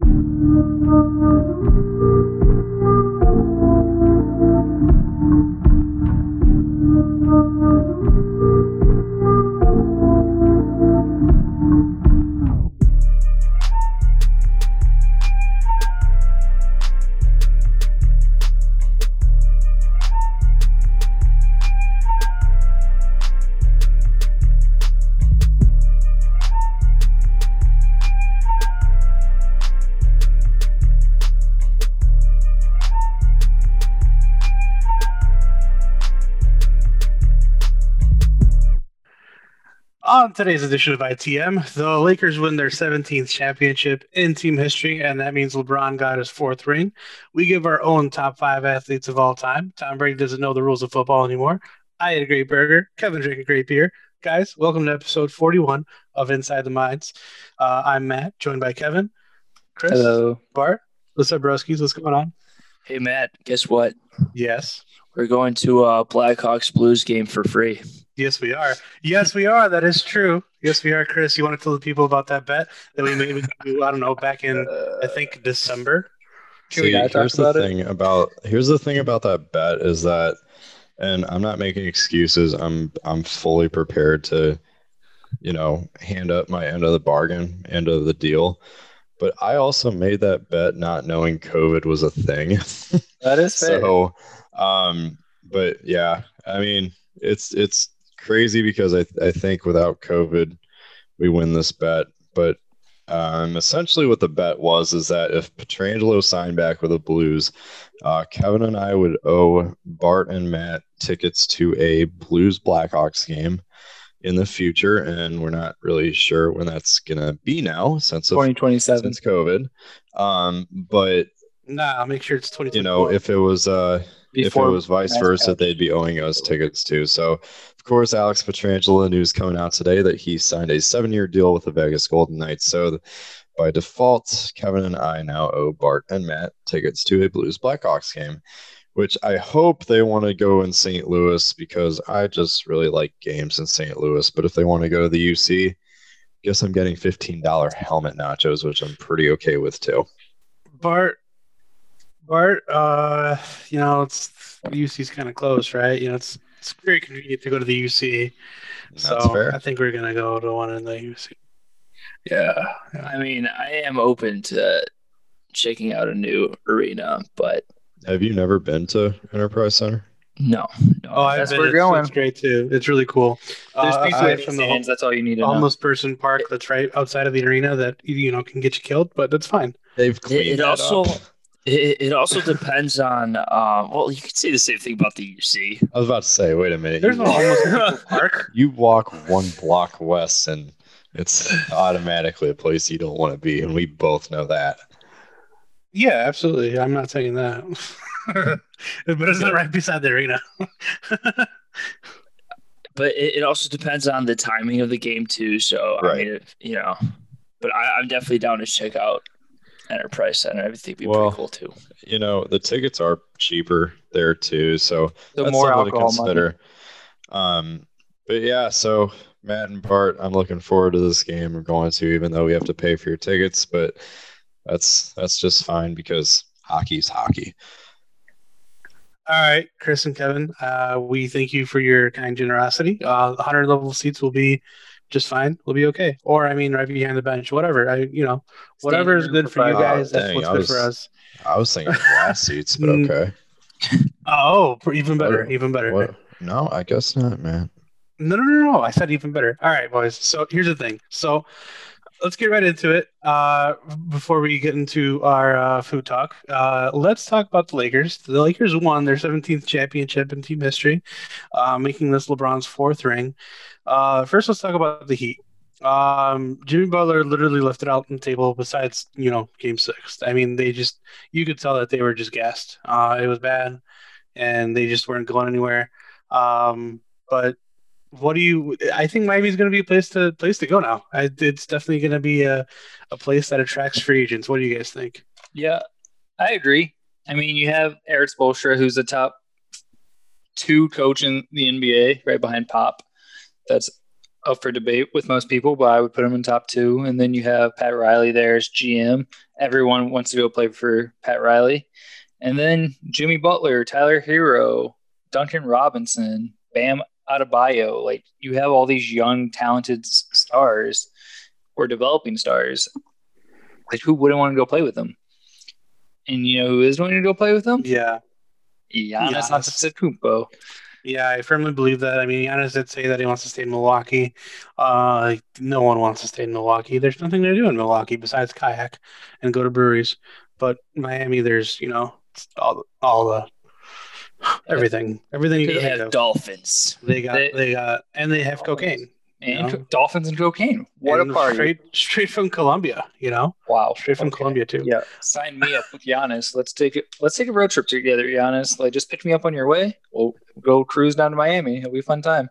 On today's edition of ITM, the Lakers win their 17th championship in team history, and that means LeBron got his fourth ring. We give our own top five athletes of all time. Tom Brady doesn't know the rules of football anymore. I ate a great burger. Kevin drank a great beer. Guys, welcome to episode 41 of Inside the Minds. Uh, I'm Matt, joined by Kevin, Chris, Hello. Bart. What's up, broskies? What's going on? Hey, Matt, guess what? Yes. We're going to a Blackhawks Blues game for free. Yes, we are. Yes, we are. That is true. Yes, we are. Chris, you want to tell the people about that bet that we made with you, I don't know, back in, I think, December? Can See, here's the thing it? about here's the thing about that bet is that and I'm not making excuses. I'm I'm fully prepared to, you know, hand up my end of the bargain, end of the deal. But I also made that bet not knowing COVID was a thing. That is fair. so um but yeah, I mean it's it's crazy because I, I think without COVID, we win this bet. But um, essentially, what the bet was is that if Pietrangelo signed back with the Blues, uh, Kevin and I would owe Bart and Matt tickets to a Blues Blackhawks game in the future, and we're not really sure when that's gonna be now since 2027 since COVID. Um, but nah, I'll make sure it's 20. You know, if it was uh, Before if it was vice versa, they'd be owing us tickets too. So of course, Alex Pietrangelo news coming out today that he signed a seven-year deal with the Vegas Golden Knights. So, by default, Kevin and I now owe Bart and Matt tickets to a Blues Blackhawks game, which I hope they want to go in St. Louis because I just really like games in St. Louis. But if they want to go to the UC, guess I'm getting $15 helmet nachos, which I'm pretty okay with too. Bart, Bart, uh, you know, it's UC's kind of close, right? You know, it's it's very convenient to go to the UC. That's so fair. I think we're gonna go to one in the UC. Yeah. yeah. I mean, I am open to checking out a new arena, but have you never been to Enterprise Center? No, no. Oh, that's where we're going. It's great too. It's really cool. There's uh, aside from the that's all you need Almost know. person park that's right outside of the arena that you know can get you killed, but that's fine. They've cleaned it, it also up. It, it also depends on. Uh, well, you could say the same thing about the UC. I was about to say, wait a minute. There's no almost park. You walk one block west, and it's automatically a place you don't want to be, and we both know that. Yeah, absolutely. I'm not saying that, but it's not right beside the arena. but it, it, also depends on the timing of the game too. So right. I mean, you know, but I, I'm definitely down to check out Enterprise Center. I think would be well, pretty cool too. You know, the tickets are cheaper there too, so the that's more something to consider. Money. Um, but yeah, so Matt and Bart, I'm looking forward to this game. We're going to, even though we have to pay for your tickets, but that's that's just fine because hockey's hockey. All right, Chris and Kevin, uh, we thank you for your kind generosity. Uh, 100 level seats will be just fine. We'll be okay. Or I mean, right behind the bench, whatever. I, you know, whatever is good for you guys. That's dang, what's good for us. I was thinking glass seats, but mm. okay. Oh, even better, what, even better. What? No, I guess not, man. No, no, no, no. I said even better. All right, boys. So here's the thing. So let's get right into it. Uh, before we get into our uh, food talk, uh, let's talk about the Lakers. The Lakers won their 17th championship in team history, uh, making this LeBron's fourth ring. Uh, first, let's talk about the Heat. Um, Jimmy Butler literally left it out on the table. Besides, you know, Game Six. I mean, they just you could tell that they were just gassed. Uh, it was bad, and they just weren't going anywhere. Um, but what do you? I think Miami's going to be a place to place to go now. I, it's definitely going to be a a place that attracts free agents. What do you guys think? Yeah, I agree. I mean, you have Erik Spoelstra, who's a top two coach in the NBA, right behind Pop that's up for debate with most people, but I would put him in top two. And then you have Pat Riley there as GM. Everyone wants to go play for Pat Riley. And then Jimmy Butler, Tyler Herro, Duncan Robinson, Bam Adebayo. Like you have all these young, talented stars or developing stars. Like who wouldn't want to go play with them? And you know who is wanting to go play with them? Yeah. Giannis, Giannis. Antetokounmpo. Yeah, I firmly believe that. I mean, Giannis did say that he wants to stay in Milwaukee. Uh, no one wants to stay in Milwaukee. There's nothing to do in Milwaukee besides kayak and go to breweries. But Miami, there's you know all all the everything, everything. They have dolphins. They got they, they got and they have cocaine and know? dolphins and cocaine. What and a party! Straight, straight from Colombia, you know. Wow, straight from okay. Colombia too. Yeah, sign me up with Giannis. Let's take it. Let's take a road trip together, Giannis. Like, just pick me up on your way. We'll go cruise down to Miami. It'll be a fun time.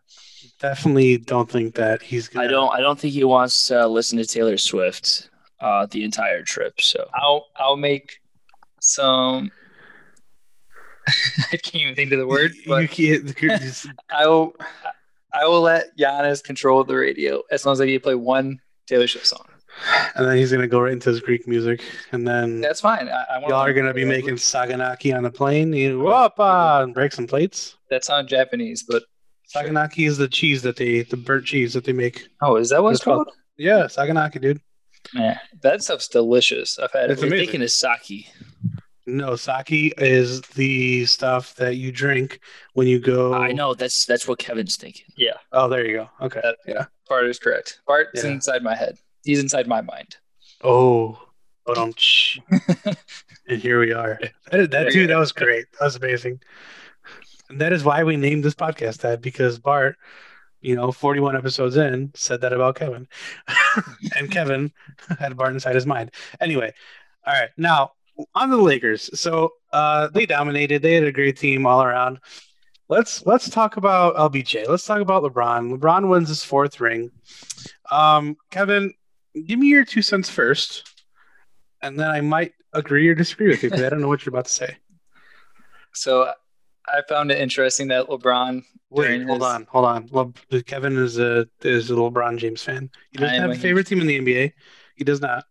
Definitely don't think that he's gonna. I don't. I don't think he wants to listen to Taylor Swift uh, the entire trip. So I'll I'll make some. I can't even think of the word. But you can't. I'll I will let Giannis control the radio as long as I get to play one Taylor Swift song. And then he's gonna go right into his Greek music, and then that's fine. I, I y'all are gonna be making saganaki on the plane. You whoop, ah, and break some plates. That's not Japanese, but saganaki sure. is the cheese that they, the burnt cheese that they make. Oh, is that what it's, called? called? Yeah, saganaki, dude. Yeah, that stuff's delicious. I've had. It's it. amazing. Thinking of sake. No, sake is the stuff that you drink when you go. I know that's that's what Kevin's thinking. Yeah. Oh, there you go. Okay. That, yeah. Bart is correct. Bart's yeah. inside my head. He's inside my mind. Oh, but um, and here we are. That, that too. That was great. That was amazing. And that is why we named this podcast that because Bart, you know, 41 episodes in, said that about Kevin, and Kevin had Bart inside his mind. Anyway, all right. Now on the Lakers. So uh, they dominated. They had a great team all around. Let's let's talk about LBJ. Let's talk about LeBron. LeBron wins his fourth ring. Um, Kevin, give me your two cents first, and then I might agree or disagree with you because I don't know what you're about to say. So I found it interesting that LeBron. Wait, hold on, hold on. Le- Kevin is a is a LeBron James fan. He doesn't have a favorite team in the NBA. He does not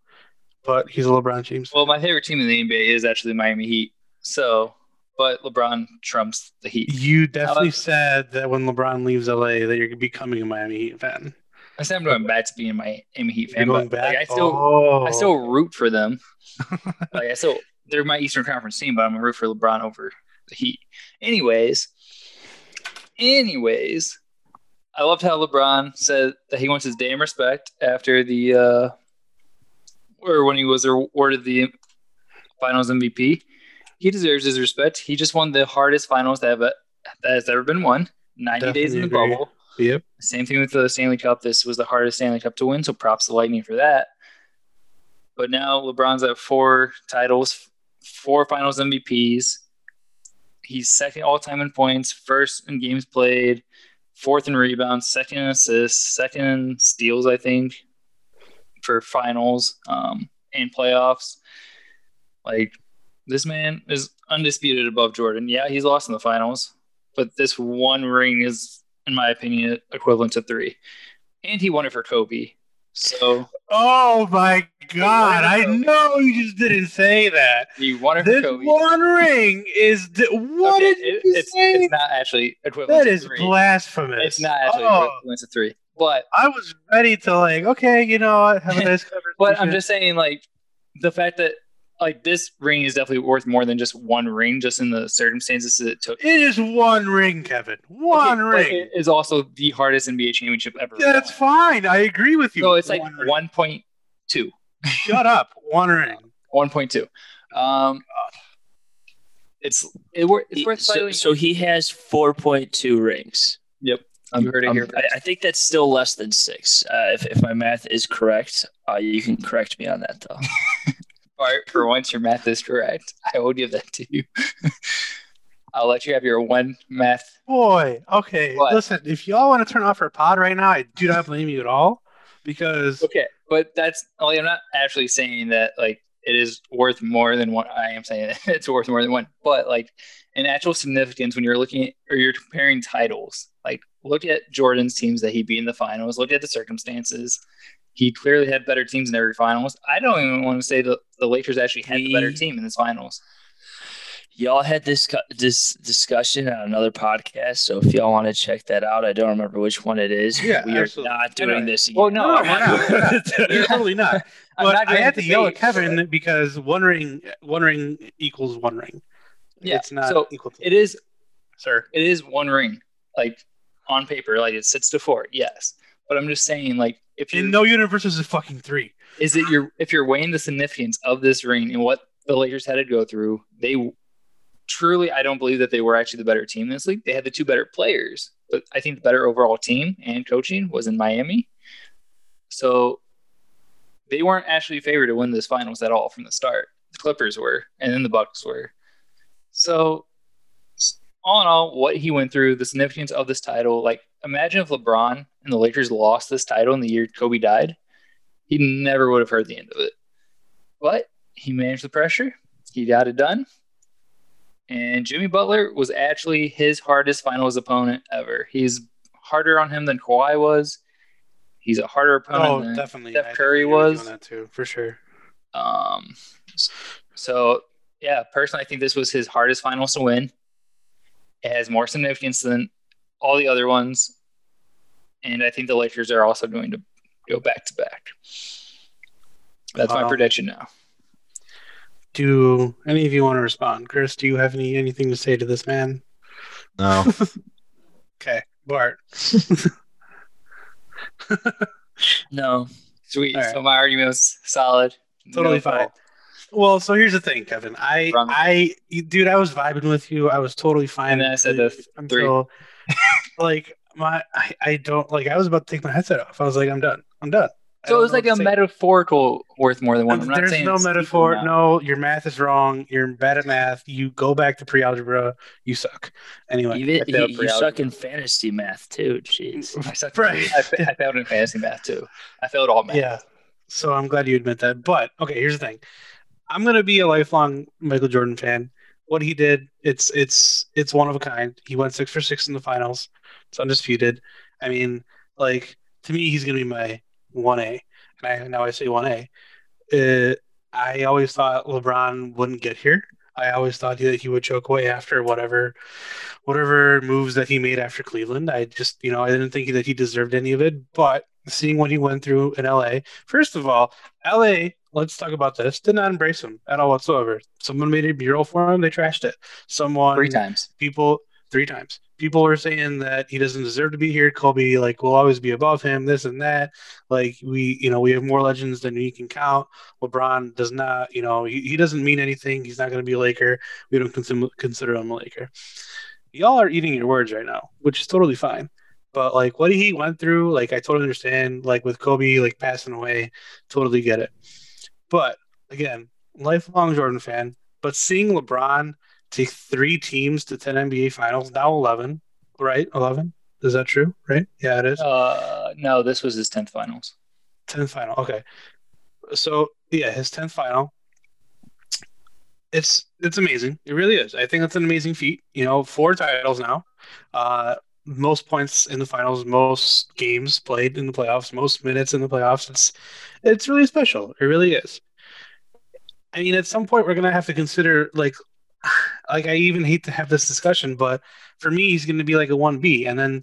but he's a LeBron James. Well, my favorite team in the NBA is actually the Miami Heat. So, but LeBron trumps the Heat. You definitely said that when LeBron leaves LA that you're becoming a Miami Heat fan. I said I'm going back to being a Miami Heat fan, but like, I still oh. I still root for them. like I still they're my Eastern Conference team, but I'm gonna root for LeBron over the Heat. Anyways, anyways, I loved how LeBron said that he wants his damn respect after the uh, or when he was awarded the Finals MVP. He deserves his respect. He just won the hardest finals that, have, that has ever been won. 90 Definitely days in the agree. bubble. Yep. Same thing with the Stanley Cup. This was the hardest Stanley Cup to win, so props to Lightning for that. But now LeBron's at four titles, four finals MVPs. He's second all time in points, first in games played, fourth in rebounds, second in assists, second in steals, I think for finals um, and playoffs. Like this man is undisputed above Jordan. Yeah, he's lost in the finals, but this one ring is, in my opinion, equivalent to three. And he won it for Kobe. So. Oh my God! I know you just didn't say that. He won it this for Kobe. one ring is the, what okay, did it, you it's, say? It's not actually equivalent. That is blasphemous. It's not actually oh. equivalent to three. But I was ready to like, okay, you know what, have a nice conversation. but I'm just saying, like, the fact that like this ring is definitely worth more than just one ring, just in the circumstances that it took. It is one ring, Kevin. One okay, ring it is also the hardest NBA championship ever. That's fine. I agree with you. So it's like one point two. Shut up. One ring. One point two. Um, it's it, it's worth so, so he has four point two rings. Yep. I'm, you heard it here. I, I, think that's still less than six. Uh, if, if my math is correct, uh, you can correct me on that, though. All right, for once your math is correct. I will give that to you. I'll let you have your one math. Boy, okay. What? Listen, if y'all want to turn off our pod right now, I do not blame you at all because. Okay, but that's. Like, I'm not actually saying that like it is worth more than what I am saying it's worth more than one, but like in actual significance when you're looking at, or you're comparing titles, like look at Jordan's teams that he beat in the finals. Look at the circumstances. He clearly had better teams in every finals. I don't even want to say that the Lakers actually had the better team in this finals. Y'all had this this discussion on another podcast, so if y'all want to check that out, I don't remember which one it is. Yeah, we absolutely. are not doing this. Well, no, no we're not. You're totally not. But I had to yell at Kevin because one ring, one ring equals one ring. Yeah, it's not so equal. To it is, sir. It is one ring. Like on paper, like it sits to four. Yes, but I'm just saying, like if you in no universe is it fucking three. Is it your if you're weighing the significance of this ring and what the Lakers had to go through, they truly, I don't believe that they were actually the better team in this league. They had the two better players, but I think the better overall team and coaching was in Miami. So they weren't actually favored to win this finals at all from the start. The Clippers were, and then the Bucks were. So all in all, what he went through, the significance of this title, like imagine if LeBron and the Lakers lost this title in the year Kobe died, he never would have heard the end of it. But he managed the pressure. He got it done. And Jimmy Butler was actually his hardest finals opponent ever. He's harder on him than Kawhi was. He's a harder opponent oh, than definitely. Steph Curry was. that too, for sure. Um, so yeah, personally, I think this was his hardest finals to win. It has more significance than all the other ones, and I think the Lakers are also going to go back to back. That's my prediction now do any of you want to respond? Chris, do you have any anything to say to this man? No. okay, Bart. no. Sweet. Right. So my argument was solid. Totally no fine. Fault. Well, so here's the thing, Kevin. I, Wrong. I, dude, I was vibing with you. I was totally fine. And then I said the until, like, my, I, I don't like. I was about to take my headset off. I was like, I'm done. I'm done. So it was like a metaphorical worth more than one. There's no metaphor. No, your math is wrong. You're bad at math. You go back to pre-algebra. You suck. Anyway, you, you, you suck in fantasy math too. Jeez, I suck. Right. I, I failed in fantasy math too. I failed all math. Yeah. So I'm glad you admit that. But okay, here's the thing. I'm gonna be a lifelong Michael Jordan fan. What he did, it's it's it's one of a kind. He went six for six in the finals. It's undisputed. I mean, like to me, he's gonna be my 1A. And I, now I say 1A. Uh, I always thought LeBron wouldn't get here. I always thought that he would choke away after whatever, whatever moves that he made after Cleveland. I just, you know, I didn't think that he deserved any of it. But seeing what he went through in LA, first of all, LA, let's talk about this, did not embrace him at all whatsoever. Someone made a mural for him, they trashed it. Someone, three times. People, three times people were saying that he doesn't deserve to be here. Kobe like will always be above him, this and that. Like we, you know, we have more legends than we can count. LeBron does not, you know, he, he doesn't mean anything. He's not going to be a Laker. We don't consider consider him a Laker. Y'all are eating your words right now, which is totally fine. But like what he went through, like I totally understand. Like with Kobe like passing away, totally get it. But again, lifelong Jordan fan. But seeing LeBron take three teams to 10 NBA finals, now 11, right? 11. Is that true? Right? Yeah, it is. Uh, no, this was his 10th finals. 10th final. Okay. So, yeah, his 10th final. It's it's amazing. It really is. I think it's an amazing feat. You know, four titles now. Uh, most points in the finals, most games played in the playoffs, most minutes in the playoffs. It's it's really special. It really is. I mean, at some point, we're gonna have to consider like like I even hate to have this discussion, but for me, he's to be like a one B, and then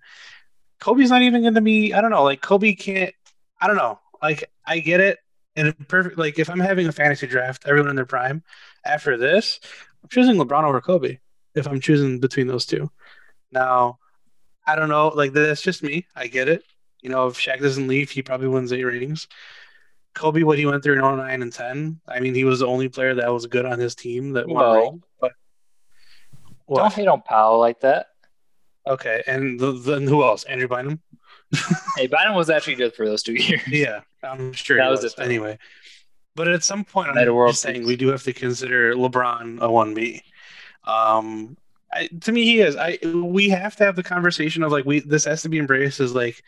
Kobe's not even to be. I don't know. Like Kobe can't. I don't know. Like I get it. And perfect. Like if I'm having a fantasy draft, everyone in their prime. After this, I'm choosing LeBron over Kobe. If I'm choosing between those two, now I don't know. Like that's just me. I get it. You know, if Shaq doesn't leave, he probably wins eight ratings. Kobe, what he went through in 09 and 10, I mean, he was the only player that was good on his team that won. No. But what? don't hate on Powell like that. Okay, and then who else? Andrew Bynum. hey, Bynum was actually good for those two years. Yeah, I'm sure that was, was. anyway. But at some point, I'm just saying we do have to consider LeBron a one B. Um, I, to me, he is. I we have to have the conversation of like we this has to be embraced as like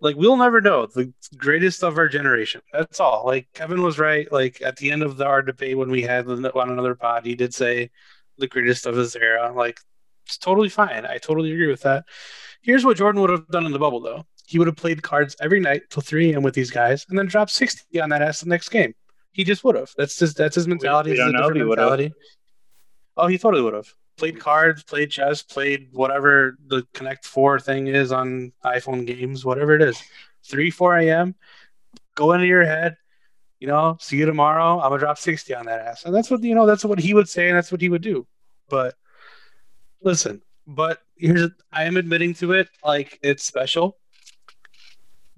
like we'll never know the greatest of our generation. That's all. Like Kevin was right. Like at the end of the, our debate when we had on another pod, he did say the greatest of his era. Like It's totally fine. I totally agree with that. Here's what Jordan would have done in the bubble, though. He would have played cards every night till 3 a.m. with these guys, and then dropped 60 on that ass the next game. He just would have. That's just that's his mentality. We, we don't know he mentality. Oh, he totally would have played cards, played chess, played whatever the Connect Four thing is on iPhone games, whatever it is. 3, 4 a.m. Go into your head. You know, see you tomorrow. I'm gonna drop 60 on that ass. And that's what you know, that's what he would say, and that's what he would do. But listen, but here's I am admitting to it, like it's special.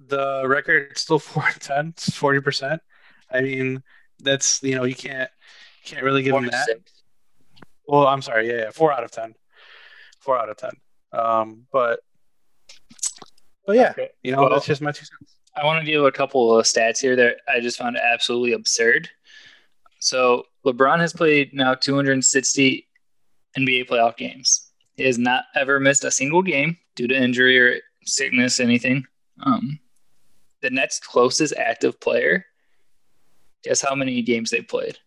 The record still four ten, forty percent. I mean, that's you know, you can't can't really give him that. Well, I'm sorry, yeah, yeah, four out of ten. Four out of ten. Um, but but yeah, okay. you know, well, that's just my two cents. I want to give a couple of stats here that I just found absolutely absurd. So LeBron has played now 260 NBA playoff games. He has not ever missed a single game due to injury or sickness, anything. Um, the Nets' closest active player. Guess how many games they played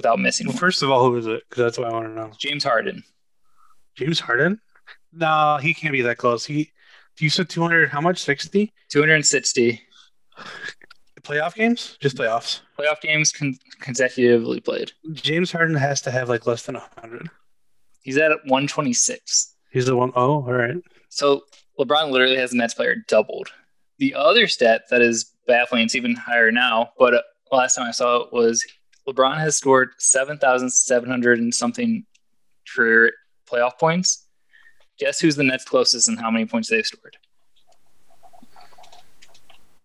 without missing? Well, first of all, who is it? Because that's what I want to know. James Harden. James Harden? No, he can't be that close. He you said 200, how much? 60? 260. Playoff games? Just playoffs. Playoff games con- consecutively played. James Harden has to have like less than 100. He's at 126. He's the one oh, all right. So LeBron literally has the Nets player doubled. The other stat that is baffling, it's even higher now, but uh, last time I saw it was LeBron has scored 7,700 and something career playoff points. Guess who's the next closest and how many points they've scored?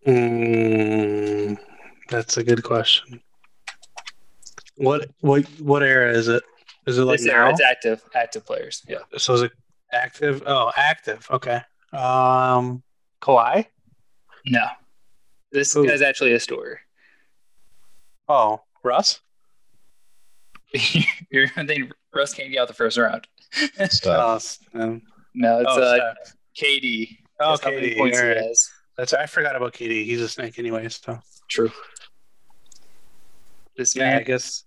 Mm, that's a good question. What what what era is it? Is it like this now? It's active active players. Yeah. So is it active? Oh, active. Okay. Um, Kawhi. No, this Ooh. guy's actually a story. Oh, Russ. You're thinking Russ can't get out the first round. Stop. Um, no, it's oh, uh, KD. Oh, KD. Points right. he has. That's I forgot about KD. He's a snake anyway. So true. This yeah, man, I guess.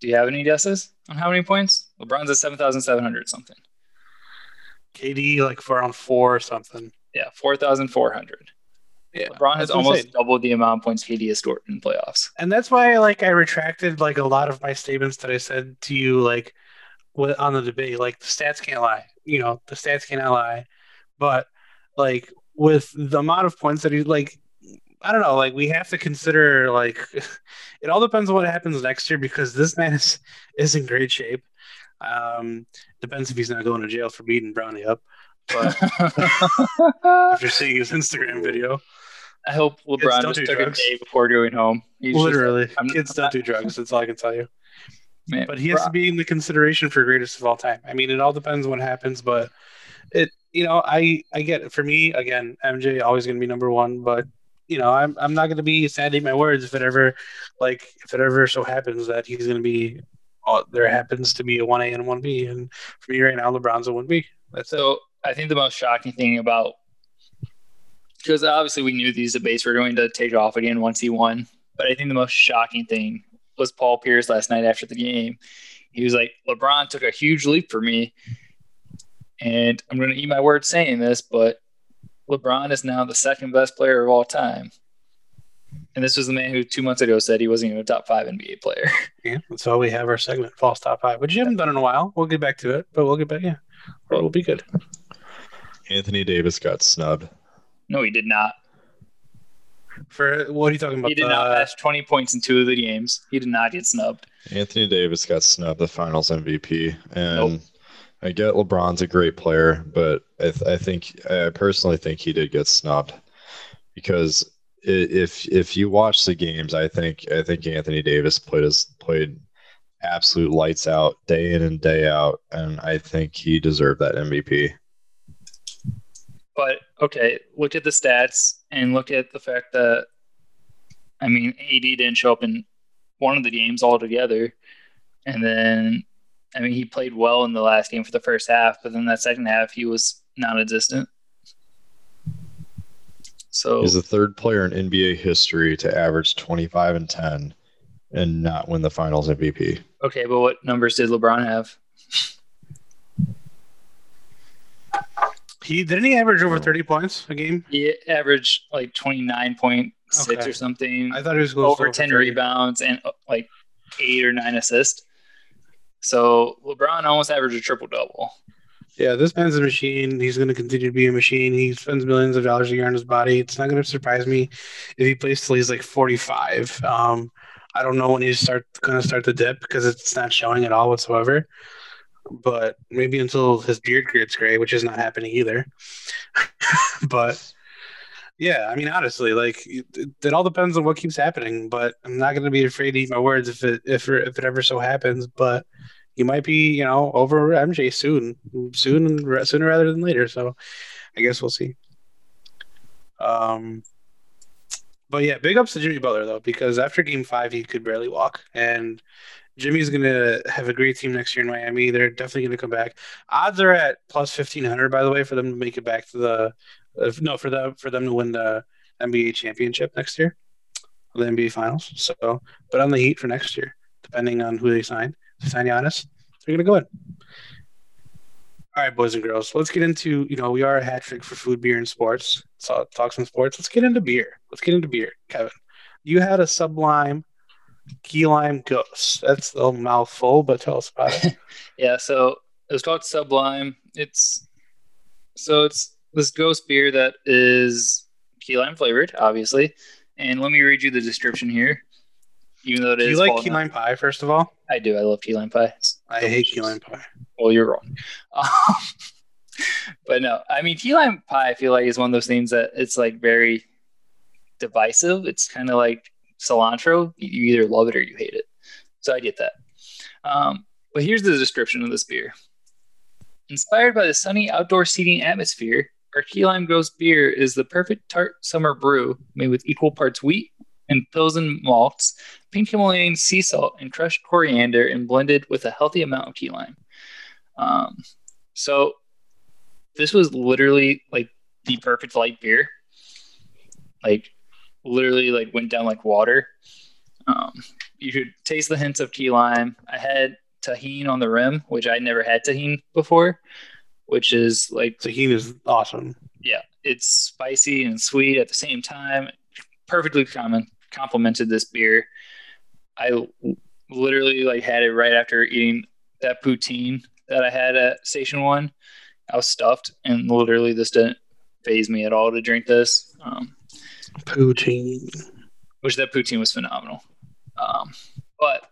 Do you have any guesses on how many points? LeBron's at seven thousand seven hundred something. KD like for around four or something. Yeah, four thousand four hundred. Yeah, LeBron has almost insane. doubled the amount of points KD has scored in playoffs. And that's why, like, I retracted like a lot of my statements that I said to you, like, on the debate. Like, the stats can't lie. You know, the stats cannot lie. But like with the amount of points that he like, I don't know. Like, we have to consider like it all depends on what happens next year because this man is is in great shape. Um, depends if he's not going to jail for beating Brownie up. But after seeing his Instagram video, I hope LeBron just took drugs. a day before going home. He's Literally, just, I'm, kids I'm don't not, do drugs. That's all I can tell you. Man, but he has to be in the consideration for greatest of all time. I mean, it all depends what happens, but it, you know, I I get it. For me, again, MJ always going to be number one, but you know, I'm I'm not going to be sad my words if it ever, like, if it ever so happens that he's going to be, oh, there happens to be a one A and one B, and for me right now, LeBron's a one B. That's so. It. I think the most shocking thing about because obviously we knew these debates were going to take off again once he won. But I think the most shocking thing was Paul Pierce last night after the game. He was like, LeBron took a huge leap for me. And I'm going to eat my words saying this, but LeBron is now the second best player of all time. And this was the man who two months ago said he wasn't even a top five NBA player. Yeah, that's why we have our segment, false top five, which you haven't done in a while. We'll get back to it, but we'll get back. Yeah, it'll be good. Anthony Davis got snubbed. No, he did not. For what are you talking about? He did not uh, pass 20 points in two of the games. He did not get snubbed. Anthony Davis got snubbed the Finals MVP, and nope. I get LeBron's a great player, but I, th- I think I personally think he did get snubbed because if if you watch the games, I think I think Anthony Davis played his played absolute lights out day in and day out, and I think he deserved that MVP. But okay, look at the stats and look at the fact that I mean AD didn't show up in one of the games altogether. And then I mean he played well in the last game for the first half, but then that second half he was non existent. So he's the third player in NBA history to average 25 and 10 and not win the finals MVP. Okay, but what numbers did LeBron have? He didn't he average over thirty points a game? He averaged like twenty nine point six okay. or something. I thought he was over ten 30. rebounds and uh, like eight or nine assists. So LeBron almost averaged a triple double. Yeah, this man's a machine. He's going to continue to be a machine. He spends millions of dollars a year on his body. It's not going to surprise me if he plays till he's like 45. Um, I don't know when he's start going to start the dip because it's not showing at all whatsoever. But maybe until his beard gets gray, which is not happening either. but yeah, I mean, honestly, like it, it, all depends on what keeps happening. But I'm not going to be afraid to eat my words if it if if it ever so happens. But you might be, you know, over MJ soon, soon, sooner rather than later. So, I guess we'll see. Um, but yeah, big ups to Jimmy Butler though, because after Game Five, he could barely walk, and Jimmy's gonna have a great team next year in Miami. They're definitely gonna come back. Odds are at plus fifteen hundred, by the way, for them to make it back to the if, no, for them for them to win the NBA championship next year, the NBA finals. So, but on the Heat for next year, depending on who they sign. If they sign Giannis, they're gonna go in. All right, boys and girls, let's get into you know we are a hat trick for food, beer, and sports. So talk some sports. Let's get into beer. Let's get into beer, Kevin. You had a Sublime Key Lime Gose. That's a mouthful, but tell us about it. yeah, so it was called Sublime. It's so it's this gose beer that is key lime flavored, obviously. And let me read you the description here. Even though it do is you like key lime pie? First of all, I do. I love key lime pie. It's I hate key lime pie. Well, you're wrong. Um, but no, I mean key lime pie. I feel like is one of those things that it's like very divisive. It's kind of like cilantro. You either love it or you hate it. So I get that. Um, but here's the description of this beer. Inspired by the sunny outdoor seating atmosphere, our key lime gose beer is the perfect tart summer brew made with equal parts wheat and pilsen malts, pink Himalayan sea salt, and crushed coriander, and blended with a healthy amount of key lime. Um, so this was literally like the perfect light beer. Like literally like went down like water. Um, you could taste the hints of key lime. I had Tajín on the rim, which I never had Tajín before which is like tahini is awesome. Yeah, it's spicy and sweet at the same time. Perfectly common complemented this beer. I literally like had it right after eating that poutine that I had at Station One. I was stuffed, and literally this didn't phase me at all to drink this. Um, poutine, which that poutine was phenomenal. Um, but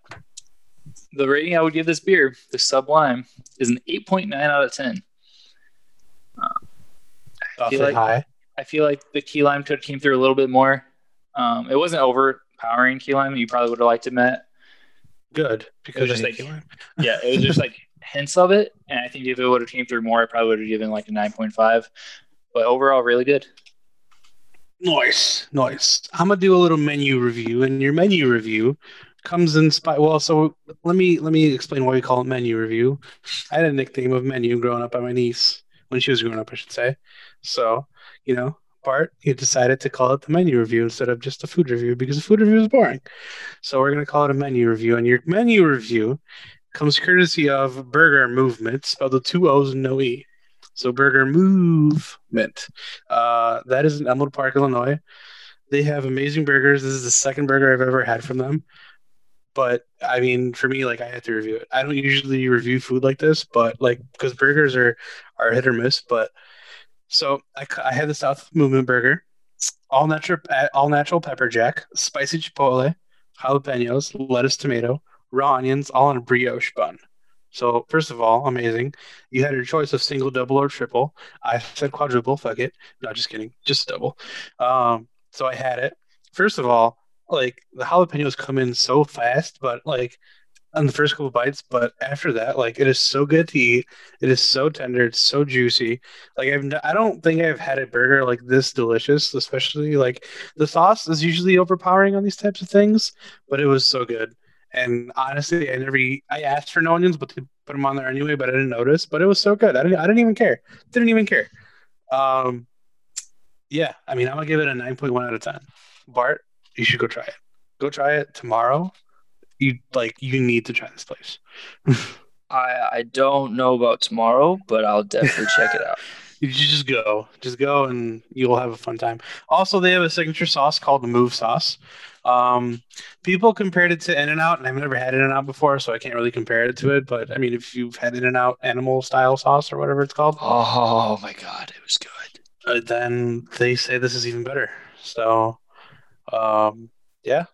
the rating I would give this beer, the Sublime, is an 8.9 out of 10. I feel like high. I feel like the key lime could have came through a little bit more. Um, it wasn't overpowering key lime. You probably would have liked it, Matt. Good because just like yeah, it was just like hints of it, and I think if it would have came through more, I probably would have given like a nine point five. But overall, really good. Nice, nice. I'm gonna do a little menu review, and your menu review comes in spy. Well, so let me let me explain why we call it menu review. I had a nickname of menu growing up by my niece when she was growing up, I should say. So, you know, Bart, you decided to call it the menu review instead of just a food review because the food review is boring. So we're to call it a menu review. And your menu review comes courtesy of Burger Movement, spelled with two O's and no E. So Burger Movement. Uh, that is in Emerald Park, Illinois. They have amazing burgers. This is the second burger I've ever had from them. But I mean, for me, like I had to review it. I don't usually review food like this, but like because burgers are are hit or miss. But so I, I had the South Movement burger, all natural all natural pepper jack, spicy chipotle, jalapenos, lettuce, tomato, raw onions, all in a brioche bun. So first of all, amazing. You had your choice of single, double, or triple. I said quadruple. Fuck it. No, just kidding. Just double. Um, so I had it. First of all, like the jalapenos come in so fast, but like on the first couple bites, but after that, like it is so good to eat. It is so tender. It's so juicy. Like I've, I don't think I've had a burger like this delicious. Especially like the sauce is usually overpowering on these types of things, but it was so good. And honestly, I never, I asked for no onions, but they put them on there anyway. But I didn't notice. But it was so good. I didn't, I didn't even care. Didn't even care. Um, yeah. I mean, I'm gonna give it a nine point one out of ten. Bart, you should go try it. Go try it tomorrow. You like you need to try this place. I I don't know about tomorrow, but I'll definitely check it out. You just go, just go, and you'll have a fun time. Also, they have a signature sauce called the Move Sauce. Um, people compared it to In and Out, and I've never had In and Out before, so I can't really compare it to it. But I mean, if you've had In and Out animal style sauce or whatever it's called, oh my god, it was good. Uh, then they say this is even better. So, um, yeah,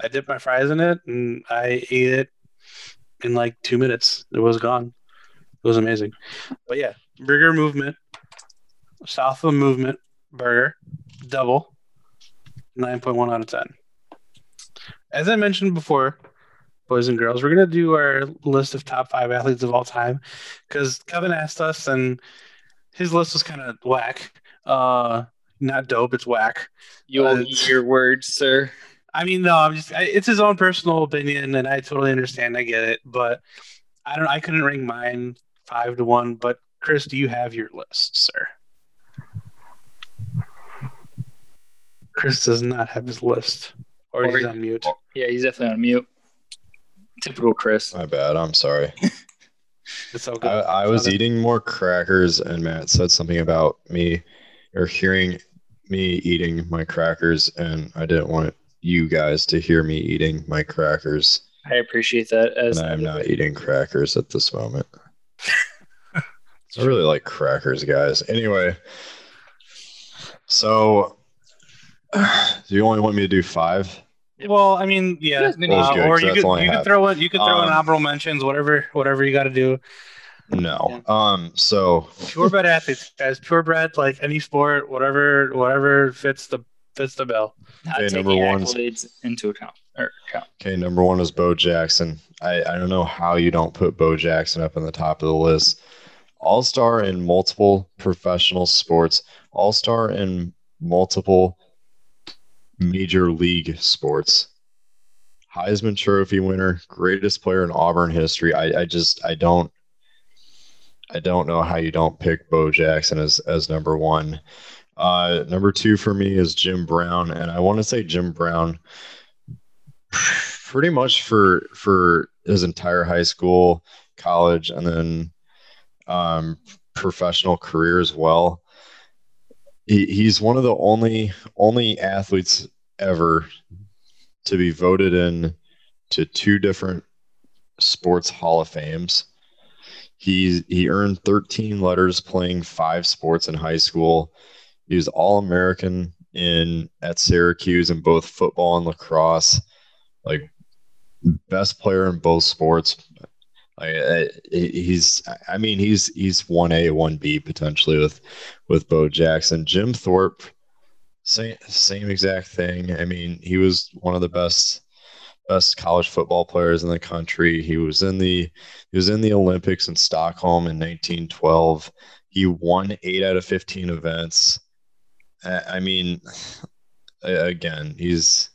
I dipped my fries in it and I ate it in like two minutes. It was gone. It was amazing. But yeah, burger movement, south of movement burger, double, 9.1 out of 10 as I mentioned before, boys and girls, we're gonna do our list of top five athletes of all time because Kevin asked us, and his list was kind of whack. Uh, not dope. It's whack. You'll uh, eat your words, sir. I mean, no, I'm just. I, it's his own personal opinion, and I totally understand. I get it, but I don't. I couldn't rank mine five to one. But Chris, do you have your list, sir? Chris does not have his list. Or, or he's on mute. Yeah, he's definitely on mute. Typical Chris. My bad. I'm sorry. it's all good. I, I was eating more crackers, and Matt said something about me or hearing me eating my crackers, and I didn't want you guys to hear me eating my crackers. I appreciate that. As and I'm not eating crackers at this moment. I really like crackers, guys. Anyway, so do you only want me to do five? Well, I mean, yeah, uh, good, or you could you could throw in you could throw um, in honorable mentions, whatever whatever you got to do. No, yeah. um, so purebred athletes, guys, purebred like any sport, whatever whatever fits the fits the bill. Not okay, number one into account. account. Okay, number one is Bo Jackson. I I don't know how you don't put Bo Jackson up in the top of the list. All star in multiple professional sports. All star in multiple major league sports. Heisman Trophy winner, greatest player in Auburn history. I, I just I don't I don't know how you don't pick Bo Jackson as as number one. Uh, number two for me is Jim Brown, and I want to say Jim Brown pretty much for for his entire high school, college, and then um, professional career as well he, he's one of the only only athletes ever to be voted in to two different sports hall of fames. He he earned 13 letters playing five sports in high school. He was all American in at Syracuse in both football and lacrosse. Like best player in both sports. Like uh, he's, I mean, he's he's one A, one B potentially with with Bo Jackson. Jim Thorpe, same same exact thing. I mean, he was one of the best best college football players in the country. He was in the he was in the Olympics in Stockholm in 1912. He won eight out of 15 events. I mean, again, he's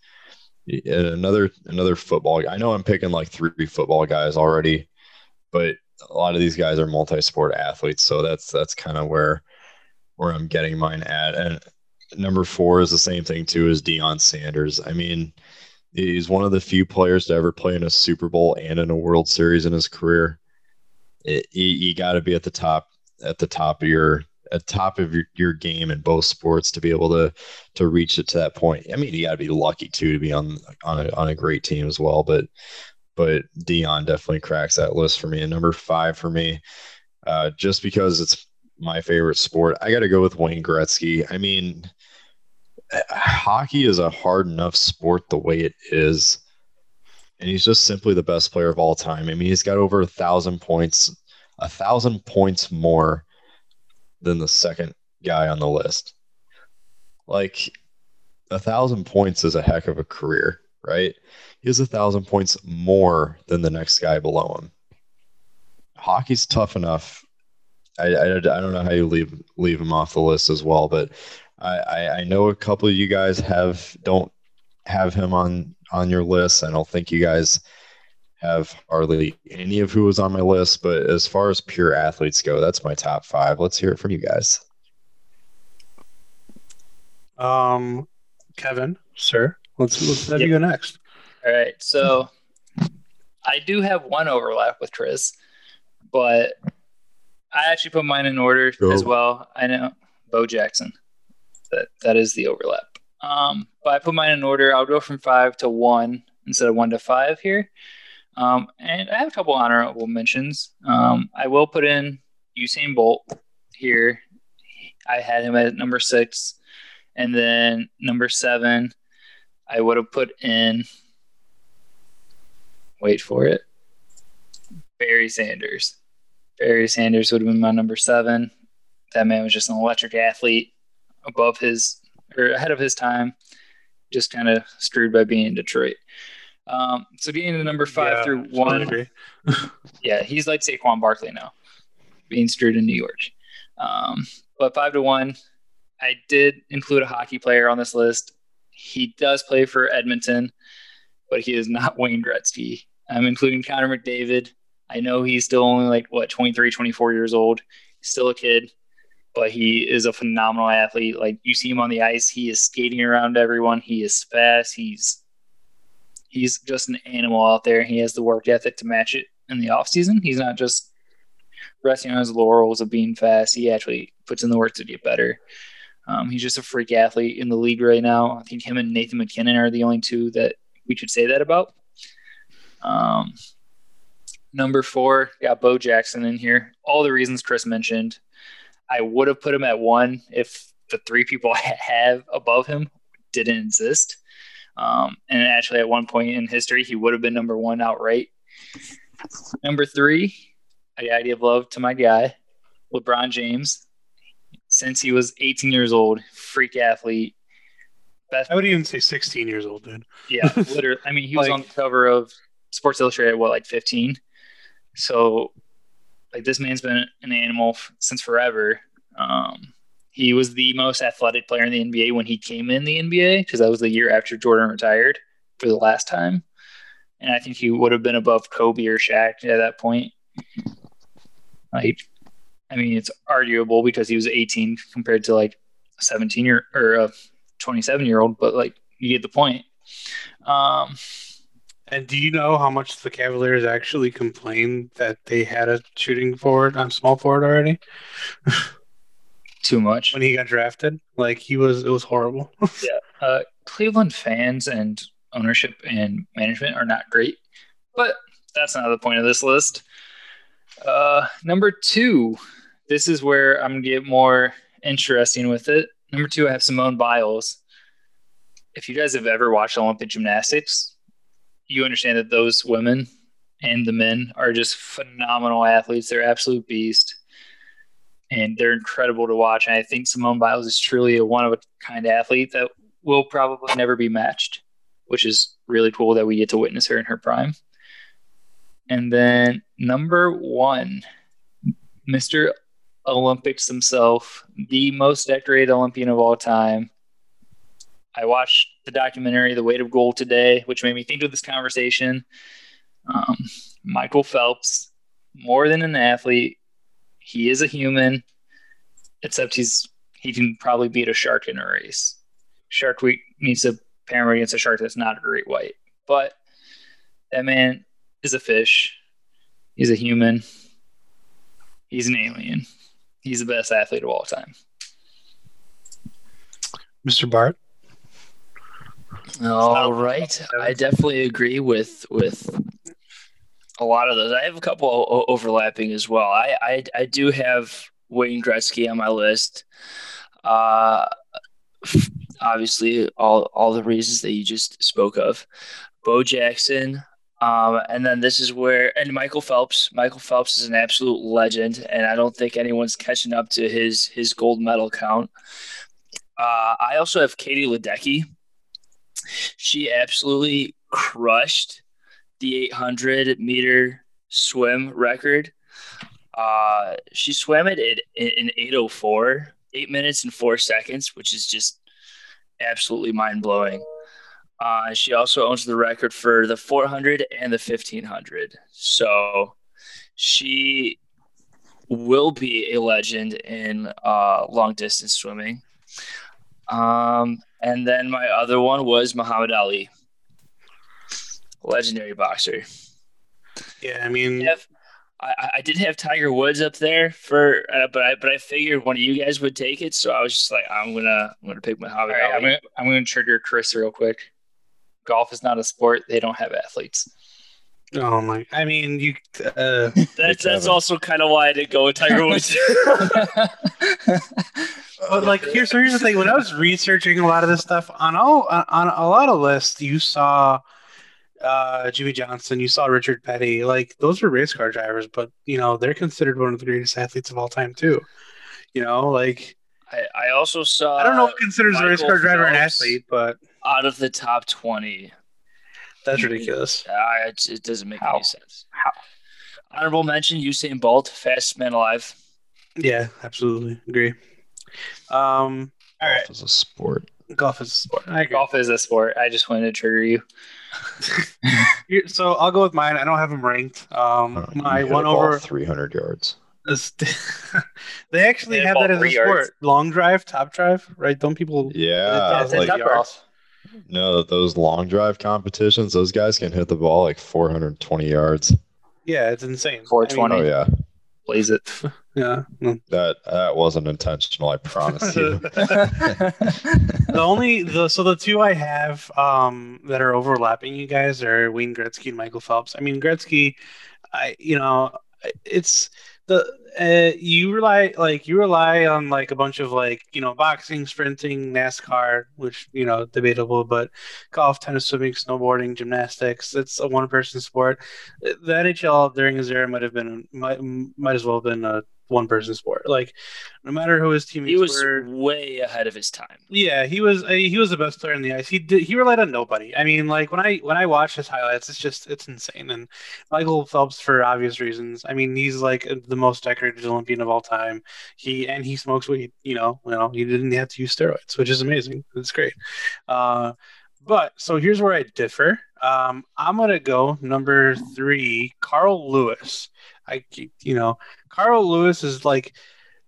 another another football. I know I'm picking like three football guys already but a lot of these guys are multi-sport athletes, so that's that's kind of where where I'm getting mine at. And number four is the same thing too as Deion Sanders. I mean, he's one of the few players to ever play in a Super Bowl and in a World Series in his career. It, you, you got to be at the top at the top of your at top of your, your game in both sports to be able to to reach it to that point. I mean, you got to be lucky too to be on on a, on a great team as well. But but Deion definitely cracks that list for me. And number five for me, uh, just because it's my favorite sport, I got to go with Wayne Gretzky. I mean, hockey is a hard enough sport the way it is. And he's just simply the best player of all time. I mean, he's got over a thousand points, a thousand points more than the second guy on the list. Like, a thousand points is a heck of a career, right? He has a thousand points more than the next guy below him. Hockey's tough enough. I, I, I don't know how you leave leave him off the list as well, but I, I, I know a couple of you guys have don't have him on on your list. I don't think you guys have hardly any of who was on my list, but as far as pure athletes go, that's my top five. Let's hear it from you guys. Um, Kevin, sir, let's let's have yep. you go next. All right. So I do have one overlap with Chris, but I actually put mine in order Go. as well. I know Bo Jackson. That that is the overlap. Um, but I put mine in order. I'll go from five to one instead of one to five here. Um, and I have a couple honorable mentions. Um, I will put in Usain Bolt here. I had him at number six. And then number seven, I would have put in, wait for it, Barry Sanders. Barry Sanders would have been my number seven. That man was just an electric athlete above his or ahead of his time, just kind of screwed by being in Detroit. Um, so getting to number five yeah, through one, yeah, he's like Saquon Barkley now, being screwed in New York. Um, but five to one, I did include a hockey player on this list. He does play for Edmonton, but he is not Wayne Gretzky. I'm including Connor McDavid. I know he's still only like what 23, 24 years old. He's still a kid, but he is a phenomenal athlete. Like you see him on the ice, he is skating around everyone. He is fast. He's he's just an animal out there. He has the work ethic to match it in the off season. He's not just resting on his laurels of being fast. He actually puts in the work to get better. Um, he's just a freak athlete in the league right now. I think him and Nathan MacKinnon are the only two that we could say that about. Um, number four, got Bo Jackson in here. All the reasons Chris mentioned. I would have put him at one if the three people I have above him didn't exist. Um, and actually, at one point in history, he would have been number one outright. Number three, I got idea of love to my guy, LeBron James. Since he was 18 years old, freak athlete. Best. I would even say 16 years old, dude. yeah, literally. I mean, he was like, on the cover of Sports Illustrated, what, like 15? So, like, this man's been an animal f- since forever. Um, he was the most athletic player in the NBA when he came in the NBA because that was the year after Jordan retired for the last time. And I think he would have been above Kobe or Shaq at that point. Like, I mean, it's arguable because he was 18 compared to like a 17 year or a 27 year old, but like you get the point. Um, and do you know how much the Cavaliers actually complained that they had a shooting forward on small forward already? Too much when he got drafted. Like he was, it was horrible. yeah, uh, Cleveland fans and ownership and management are not great, but that's not the point of this list. Uh, number two, this is where I'm gonna get more interesting with it. Number two, I have Simone Biles. If you guys have ever watched Olympic gymnastics, you understand that those women and the men are just phenomenal athletes. They're absolute beasts and they're incredible to watch. And I think Simone Biles is truly a one of a kind athlete that will probably never be matched, which is really cool that we get to witness her in her prime. And then number one, Mr. Olympics himself, the most decorated Olympian of all time. I watched the documentary The Weight of Gold today, which made me think of this conversation. Um, Michael Phelps, more than an athlete, he is a human, except he's he can probably beat a shark in a race. Shark Week needs to pair against a shark that's not a great white, but that man is a fish. He's a human. He's an alien. He's the best athlete of all time. Mr. Bart. All right, I definitely agree with with a lot of those. I have a couple overlapping as well. I I, I do have Wayne Gretzky on my list. Uh, obviously, all all the reasons that you just spoke of. Bo Jackson, um, and then this is where, and Michael Phelps. Michael Phelps is an absolute legend, and I don't think anyone's catching up to his his gold medal count. Uh, I also have Katie Ledecky. She absolutely crushed the 800 meter swim record. Uh, she swam it in, in 804, eight minutes and four seconds, which is just absolutely mind blowing. Uh, she also owns the record for the 400 and the 1500. So she will be a legend in uh, long distance swimming. Um, and then my other one was Muhammad Ali legendary boxer. Yeah, I mean, I have, I, I did have Tiger Woods up there for, uh, but I but I figured one of you guys would take it, so I was just like, I'm gonna I'm gonna pick my hobby. Right, I'm gonna I'm gonna trigger Chris real quick. Golf is not a sport; they don't have athletes. Oh my! I mean, you. Uh, that's that's also kind of why I didn't go with Tiger Woods. but like, here's so here's the thing: when I was researching a lot of this stuff on all on a lot of lists, you saw uh, Jimmie Johnson, you saw Richard Petty. Like those were race car drivers, but you know they're considered one of the greatest athletes of all time too. You know, like I, I also saw. I don't know what considers Michael a race car driver Phelps an athlete, but out of the top twenty, that's ridiculous. Uh, it, it doesn't make How? any sense. How? Honorable mention: Usain Bolt, fastest man alive. Yeah, absolutely agree. Um, all right. Golf is a sport. Golf is a sport. I agree. Golf is a sport. I just wanted to trigger you. so I'll go with mine. I don't have them ranked. Um, uh, my one over 300 yards. they actually they have that as a sport. Yards. Long drive, top drive, right? Don't people? Yeah, like, no, those long drive competitions, those guys can hit the ball like 420 yards. Yeah, it's insane. 420. I mean, oh yeah, plays it. Yeah, that that wasn't intentional. I promise you. the only the so the two I have um that are overlapping you guys are Wayne Gretzky and Michael Phelps. I mean Gretzky, I you know it's the uh, you rely like you rely on like a bunch of like you know boxing, sprinting, NASCAR, which you know debatable, but golf, tennis, swimming, snowboarding, gymnastics. It's a one person sport. The NHL during his era might have been might might as well have been a one person sport. Like no matter who his teammates he was were, way ahead of his time. Yeah, he was. He was the best player in the ice. He did. He relied on nobody. I mean, like when I when I watch his highlights, it's just it's insane. And Michael Phelps, for obvious reasons. I mean, he's like the most decorated Olympian of all time. He and he smokes weed. You know, you know, he didn't have to use steroids, which is amazing. It's great. Uh, but so here's where I differ. Um, I'm gonna go number three, Carl Lewis. I, you know, Carl Lewis is like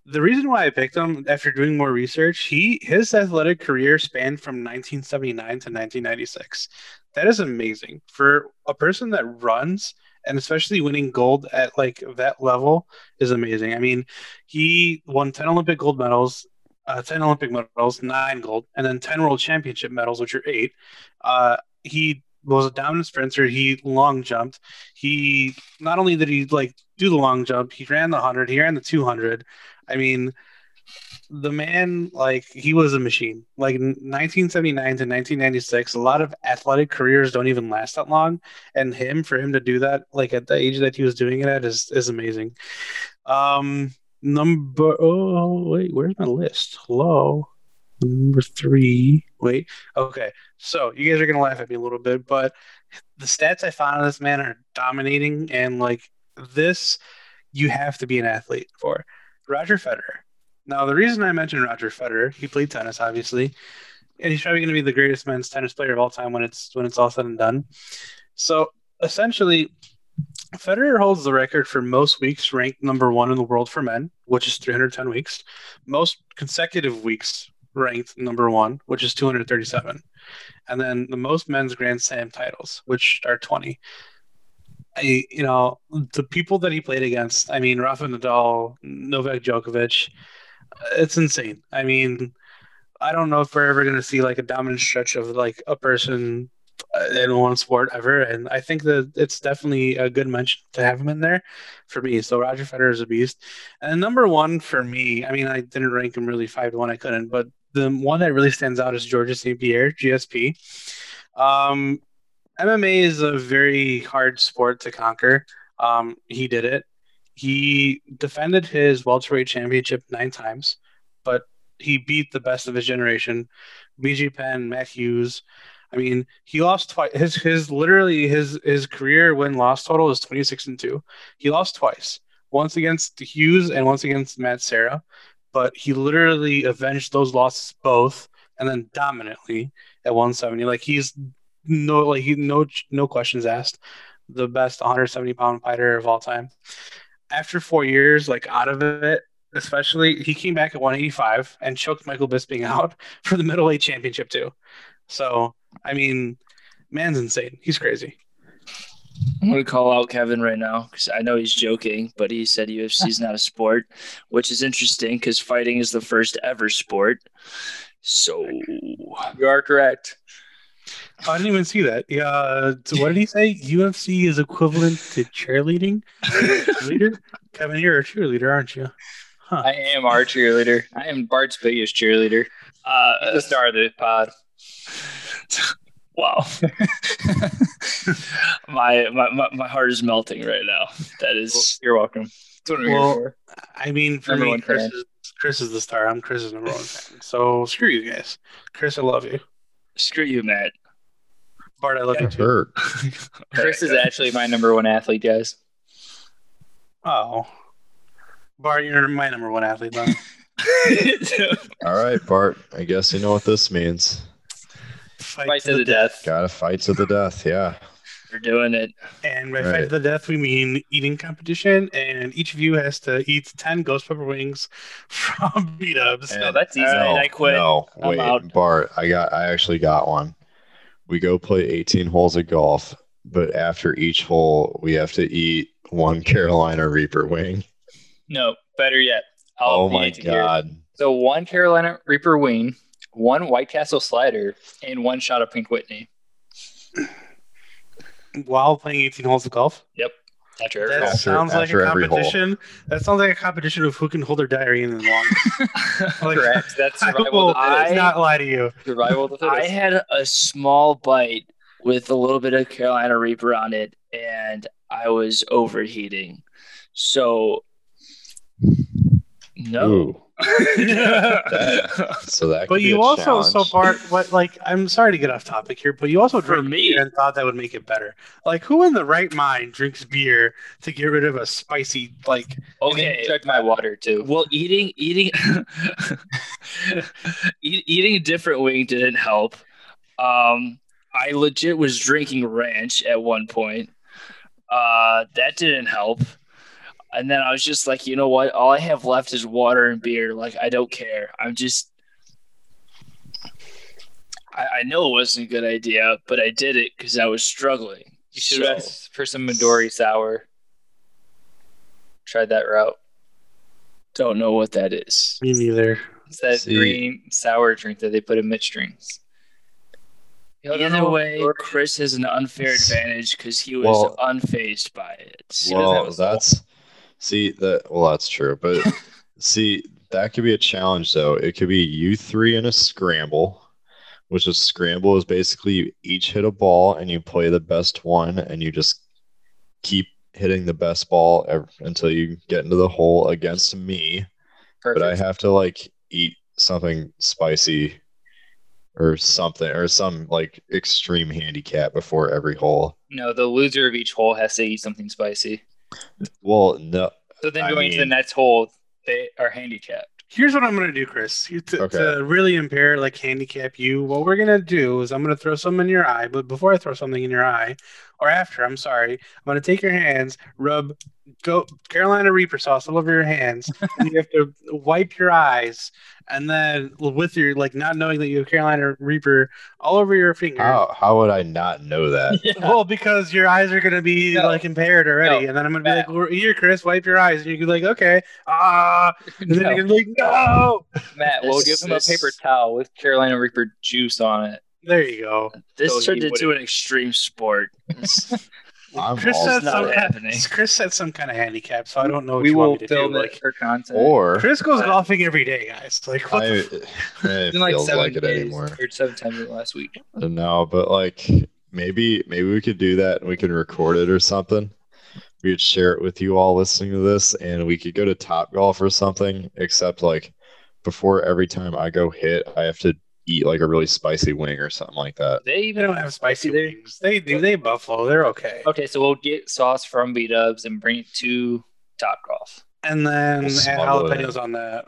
the reason why I picked him after doing more research. He his athletic career spanned from 1979 to 1996. That is amazing for a person that runs and especially winning gold at like that level is amazing. I mean, he won 10 Olympic gold medals, uh, 10 Olympic medals, nine gold, and then 10 world championship medals, which are eight. Uh, he was a dominant sprinter. He long jumped. He not only did he like do the long jump, he ran the hundred. He ran the two hundred. I mean, the man like he was a machine. Like 1979 to 1996, a lot of athletic careers don't even last that long, and him for him to do that like at the age that he was doing it at is is amazing. Um, number oh wait, where's my list? Hello. Number three. Wait. Okay. So you guys are gonna laugh at me a little bit, but the stats I found on this man are dominating, and like this, you have to be an athlete for. Roger Federer. Now, the reason I mentioned Roger Federer, he played tennis, obviously, and he's probably going to be the greatest men's tennis player of all time when it's when it's all said and done. So essentially, Federer holds the record for most weeks ranked number one in the world for men, which is 310 weeks. Most consecutive weeks ranked number one, which is 237. And then the most men's Grand Slam titles, which are 20. I, you know, the people that he played against, I mean, Rafa Nadal, Novak Djokovic, it's insane. I mean, I don't know if we're ever going to see like a dominant stretch of like a person uh, in one sport ever. And I think that it's definitely a good mention to have him in there for me. So Roger Federer is a beast. And number one for me, I mean, I didn't rank him really five to one, I couldn't, but the one that really stands out is Georges St. Pierre, GSP. Um, MMA is a very hard sport to conquer. Um, he did it. He defended his welterweight championship nine times, but he beat the best of his generation, BJ Penn, Matt Hughes. I mean, he lost twice. His his literally his his career win loss total is twenty six and two. He lost twice, once against Hughes and once against Matt Serra but he literally avenged those losses both and then dominantly at 170. Like he's no like he no no questions asked, the best 170 pound fighter of all time. After four years, like out of it, especially he came back at 185 and choked Michael Bisping out for the middleweight championship too. So I mean, man's insane. He's crazy. I'm going to call out Kevin right now because I know he's joking, but he said UFC is not a sport, which is interesting because fighting is the first ever sport. So you are correct. I didn't even see that. Yeah. So what did he say? UFC is equivalent to cheerleading. cheerleader? Kevin, you're a cheerleader, aren't you? Huh. I am our cheerleader. I am Bart's biggest cheerleader. Uh, the star of the pod. Wow. my, my my heart is melting right now. That is you're welcome. well, I mean for number me, Chris is, Chris is the star. I'm Chris's number one fan. So screw you guys. Chris, I love you. Screw you, Matt. Bart, I love you too. Hurt. Chris is actually my number one athlete, guys. Oh. Bart, you're my number one athlete, then. All right, Bart. I guess you know what this means. Fight, fight to, to, the, death. death. Gotta fight to the death, yeah. We're doing it. And by right. fight to the death, we mean eating competition, and each of you has to eat 10 ghost pepper wings from B Dubs. No, that's easy. No, I quit. No, I'm wait, out. Bart, I got I actually got one. We go play 18 holes of golf, but after each hole, we have to eat one Carolina Reaper wing. No, better yet. I'll oh my god. Here. So one Carolina Reaper wing one White Castle slider, and one shot of Pink Whitney. While playing 18 holes of golf? Yep. After that after, sounds like a competition. That sounds like a competition of who can hold their diary in the longest. like, Correct. That's survival. I will not lie to you. Survival. I had a small bite with a little bit of Carolina Reaper on it, and I was overheating. So, no. Ooh. so that but you also challenge. so far what like i'm sorry to get off topic here but you also drank me. and thought that would make it better. Like who in the right mind drinks beer to get rid of a spicy like okay. check my water too? Well eating eating eating a different wing didn't help. Um i legit was drinking ranch at one point. Uh that didn't help and then I was just like, you know what? All I have left is water and beer. Like, I don't care. I'm just. I, I know it wasn't a good idea, but I did it because I was struggling. You should so, ask for some Midori sour. Tried that route. Don't know what that is. Me neither. It's that See. green sour drink that they put in mixed drinks. Either way, Chris has an unfair advantage because he was well, unfazed by it. Well, that's See that well that's true, but see that could be a challenge though. It could be you three in a scramble, which is scramble is basically you each hit a ball and you play the best one and you just keep hitting the best ball ever, until you get into the hole against me. Perfect. But I have to like eat something spicy or something or some like extreme handicap before every hole. No, the loser of each hole has to eat something spicy. Well, no. So then going I mean, to the next hole, they are handicapped. Here's what I'm gonna do, Chris. To, okay. to really impair, like handicap you, what we're gonna do is I'm gonna throw something in your eye. But before I throw something in your eye, or after, I'm sorry, I'm gonna take your hands, rub go Carolina Reaper sauce all over your hands, and you have to wipe your eyes, and then with your like not knowing that you have Carolina Reaper all over your finger. How how would I not know that? Yeah. Well, because your eyes are gonna be no. like impaired already, no. and then I'm gonna Matt. be like, well, "Here, Chris, wipe your eyes," and you can be like, "Okay, ah," and then no. you're gonna be like, "No." Matt, we'll give him a paper towel with Carolina Reaper juice on it. There you go. This so turned into an extreme sport. I'm Chris said some happening. Chris said some kind of handicap, so I don't know. What we you will want me to film do. it like, for content. Or Chris goes uh, golfing every day, guys. Like what? I, it feels like, like it anymore. Or seven times last week. No, but like maybe maybe we could do that and we can record it or something. We could share it with you all listening to this, and we could go to Top Golf or something. Except like before every time I go hit, I have to eat like a really spicy wing or something like that. They even don't have spicy wings. They do. They buffalo. They're okay. Okay, so we'll get sauce from B Dubs and bring it to Top Golf, and then we'll add jalapenos on that.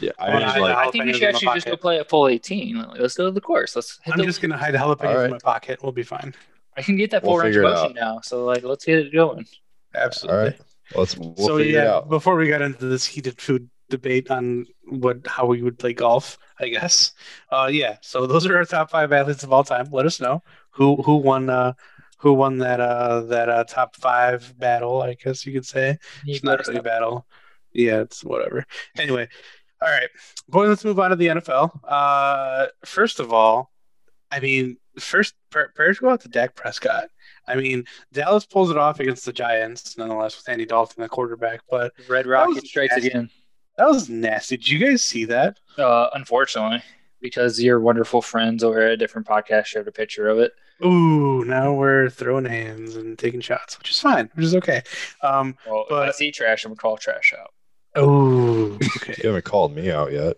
Yeah, I, mean, like, I think we should actually just go play a full eighteen. Let's go to the course. Let's. I'm the... just gonna hide jalapenos right. in my pocket. We'll be fine. I can get that full we'll range motion now. So like, let's get it going. Absolutely. All right. Let's. We'll so yeah, before we got into this heated food debate on what how we would play golf, I guess. Uh, yeah. So those are our top five athletes of all time. Let us know who who won uh, who won that uh that uh top five battle, I guess you could say. He It's not really a battle. Yeah, it's whatever. Anyway, all right, boys, let's move on to the NFL. Uh, first of all, I mean, first prayers go out to Dak Prescott. I mean, Dallas pulls it off against the Giants, nonetheless, with Andy Dalton, the quarterback. But Red Rocket strikes again. That was nasty. Did you guys see that? Uh, unfortunately, because your wonderful friends over at a different podcast showed a picture of it. Ooh, now we're throwing hands and taking shots, which is fine, which is okay. Um, Well, But- if I see trash, I'm gonna call trash out. oh, okay. You haven't called me out yet.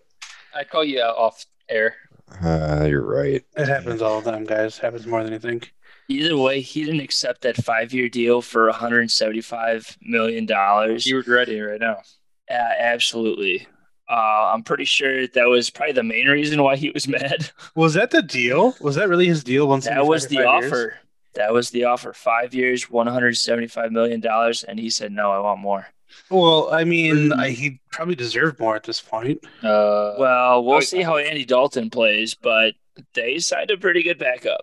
I'd call you out off air. Uh, you're right. It happens all the time, guys. happens more than you think. Either way, he didn't accept that five year deal for 175 million dollars. You regret it right now. Uh, absolutely. Uh, I'm pretty sure that was probably the main reason why he was mad. Was that the deal? Was that really his deal? Once that was the offer. That was the offer. Five years, 175 million dollars, and he said, "No, I want more." Well, I mean, I, he probably deserved more at this point. Uh, Well, we'll Oh, see how Andy Dalton plays, but they signed a pretty good backup.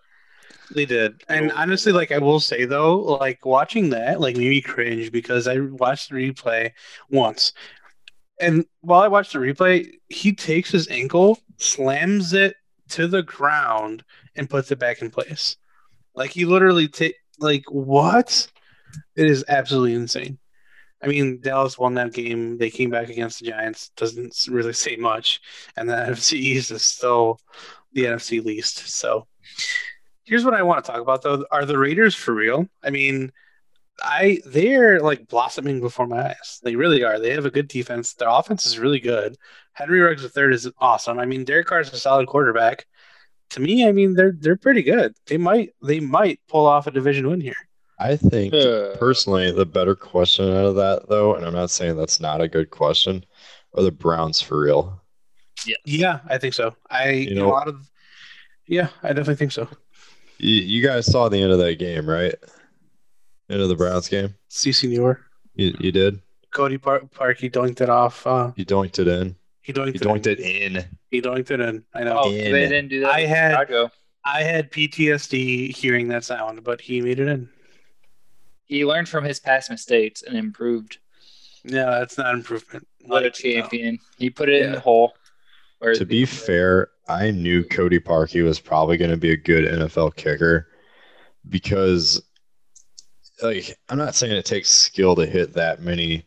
They did, and honestly, like I will say though, like watching that, like made me cringe because I watched the replay once, and while I watched the replay, he takes his ankle, slams it to the ground, and puts it back in place. Like he literally take like what? It is absolutely insane. I mean, Dallas won that game. They came back against the Giants. Doesn't really say much, and the NFC East is still the NFC least. So here's what I want to talk about though. Are the Raiders for real? I mean, I they're like blossoming before my eyes. They really are. They have a good defense. Their offense is really good. Henry Ruggs III is awesome. I mean, Derek Carr is a solid quarterback. To me, I mean, they're they're pretty good. They might they might pull off a division win here. I think Uh. personally the better question out of that though, and I'm not saying that's not a good question, are the Browns for real? Yeah, yeah, I think so. I You know- a lot of yeah, I definitely think so. You, you guys saw the end of that game, right? End of the Browns game. CC Newer, You, you did. Cody Par- Park, he doinked it off. Uh, You doinked it in. he doinked, You it. in. it in. He doinked it in. I know. oh, in. they didn't do that. I had- Chicago. I had PTSD hearing that sound, but he made it in. He learned from his past mistakes and improved. No, that's not improvement. What a Like, champion! He put it in the hole. Whereas To be fair, I knew Cody Parkey was probably going to be a good NFL kicker because, like, I'm not saying it takes skill to hit that many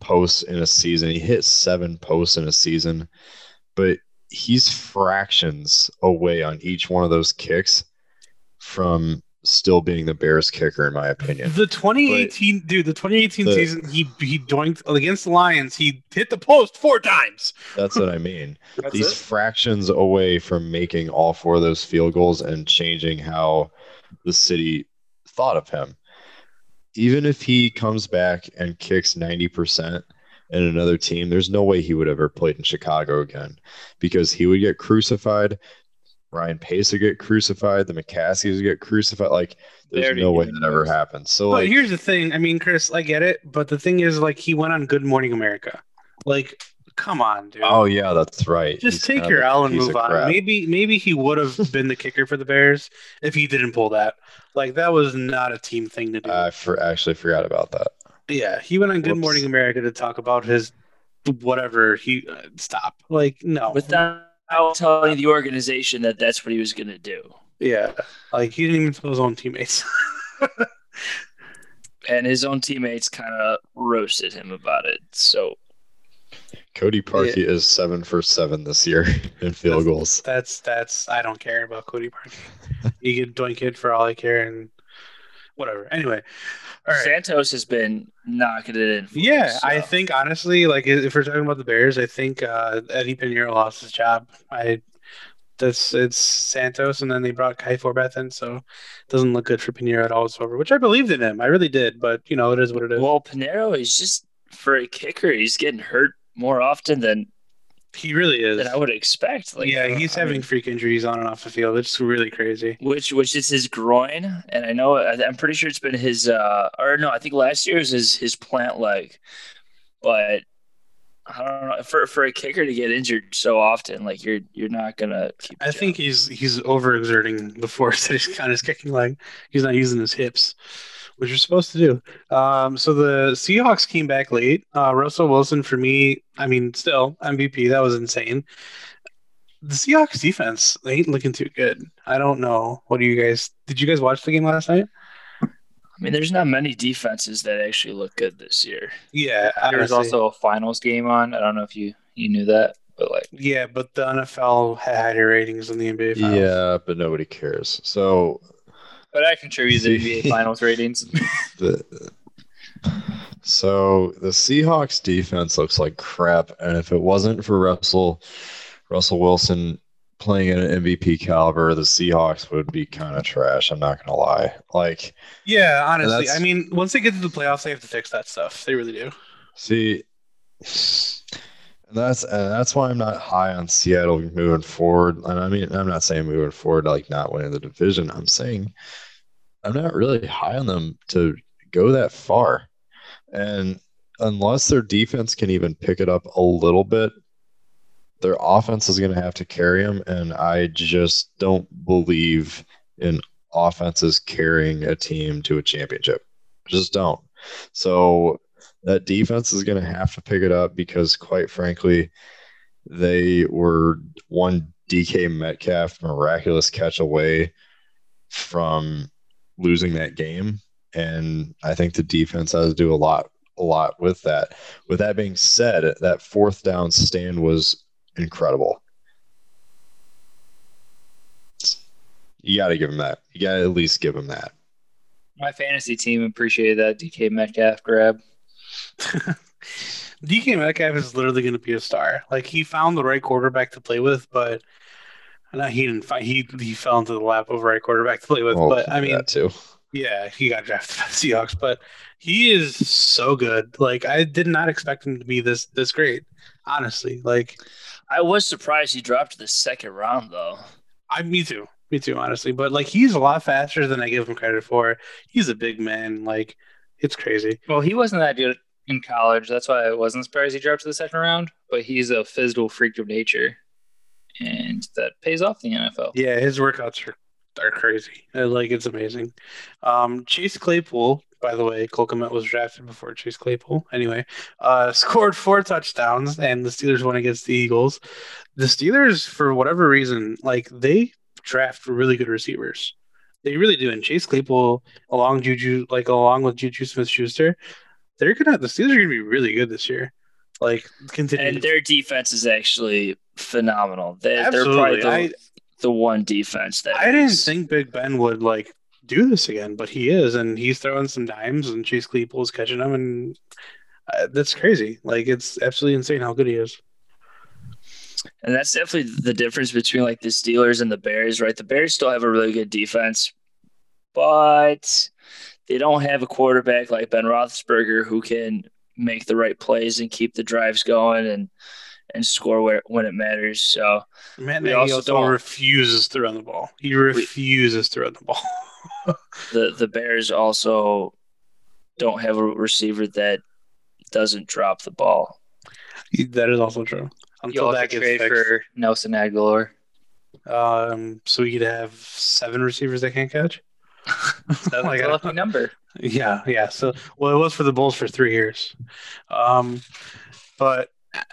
posts in a season. He hit seven posts in a season, but he's fractions away on each one of those kicks from still being the Bears kicker, in my opinion. The 2018 dude, the 2018 The- season, he he doinked against the Lions. He hit the post four times. That's what I mean. That's He's it. fractions away from making all four of those field goals and changing how the city thought of him. Even if he comes back and kicks 90% in another team, there's no way he would ever played in Chicago again because he would get crucified. Ryan Pace would get crucified. The McCaskies would get crucified. Like, there's already no way that ever happens. So, But like, here's the thing. I mean, Chris, I get it, but the thing is, like, he went on Good Morning America. Like, come on, dude. oh, yeah, that's right. Just He's take your of a L and move on. crap. Maybe maybe he would have been the kicker for the Bears if he didn't pull that. Like that was not a team thing to do. I for, actually forgot about that. yeah, he went on Good Whoops. Morning America to talk about his whatever. He uh, stop. Like no, Without telling the organization that that's what he was going to do. yeah, like he didn't even tell his own teammates. And his own teammates kind of roasted him about it. So Cody Parkey is seven for seven this year in field goals. that's that's I don't care about Cody Parkey. you can doink it for all I care and whatever. Anyway, all right. Santos has been knocking it in. Yeah, us, I think honestly, like if we're talking about the Bears, I think uh, Eddy Pineiro lost his job. I that's it's Santos, and then they brought Kai Forbath in, so it doesn't look good for Pineiro at all whatsoever. Which I believed in him, I really did, but you know it is what it is. Well, Pineiro is just for a kicker. He's getting hurt more often than he really is. than I would expect. Like, yeah, he's having mean, freak injuries on and off the field. It's really crazy. which which is his groin, and I know I'm pretty sure it's been his uh or no, I think last year was his his plant leg, but I don't know for for a kicker to get injured so often, like you're you're not gonna. I think he's he's overexerting the force that he's on his kicking leg. He's not using his hips, which you're supposed to do. Um, so the Seahawks came back late. Uh, Russell Wilson for me, I mean, still MVP. That was insane. The Seahawks defense they ain't looking too good. I don't know. What do you guys? Did you guys watch the game last night? I mean, there's not many defenses that actually look good this year. Yeah, there's also a finals game on. I don't know if you you knew that, but like yeah, but the NFL had higher ratings than the NBA. Finals. Yeah, but nobody cares. So, but I contribute to the NBA finals ratings. the, so the Seahawks defense looks like crap, and if it wasn't for Russell Russell Wilson playing at an MVP caliber, the Seahawks would be kind of trash. I'm not gonna lie. Like, yeah, honestly, I mean, once they get to the playoffs, they have to fix that stuff. They really do. See, and that's and that's why I'm not high on Seattle moving forward. And I mean, I'm not saying moving forward like not winning the division. I'm saying I'm not really high on them to go that far. And unless their defense can even pick it up a little bit, their offense is going to have to carry them, and I just don't believe in offenses carrying a team to a championship. Just don't. So that defense is going to have to pick it up because, quite frankly, they were one DK Metcalf miraculous catch away from losing that game. And I think the defense has to do a lot, a lot with that. With that being said, that fourth down stand was incredible. You got to give him that. You got to at least give him that. My fantasy team appreciated that DK Metcalf grab. DK Metcalf is literally going to be a star. Like he found the right quarterback to play with, but no, he didn't. Find, he he fell into the lap of the right quarterback to play with. Well, but I mean, too. Yeah, he got drafted by the Seahawks, but he is so good. Like I did not expect him to be this this great. Honestly, like I was surprised he dropped to the second round though. I me too. Me too, honestly. But like he's a lot faster than I give him credit for. He's a big man. Like it's crazy. Well, he wasn't that good in college. That's why I wasn't surprised he dropped to the second round. But he's a physical freak of nature. And that pays off the NFL. Yeah, his workouts are are crazy. Like it's amazing. Um, Chase Claypool by the way, Cole Kmet was drafted before Chase Claypool. Anyway, uh, scored four touchdowns, and the Steelers won against the Eagles. The Steelers, for whatever reason, like they draft really good receivers. They really do. And Chase Claypool, along Juju, like along with Juju Smith Schuster, they're gonna the Steelers are gonna be really good this year. Like continue. And their defense is actually phenomenal. They, are probably the, I, the, one defense that I is. didn't think Big Ben would like do this again, but he is, and he's throwing some dimes, and Chase Claypool is catching them, and uh, that's crazy. Like it's absolutely insane how good he is. And that's definitely the difference between like the Steelers and the Bears, right? The Bears still have a really good defense, but they don't have a quarterback like Ben Roethlisberger who can make the right plays and keep the drives going and and score where, when it matters. So Matt Nagy also, also refuses to run the ball. He refuses we, to run the ball. the the Bears also don't have a receiver that doesn't drop the ball. That is also true. Until you that gets trade fixed. for Nelson Agholor. Um, so we could have seven receivers that can't catch. That's like a lucky number. Yeah, yeah. So well, it was for the Bulls for three years. Um, but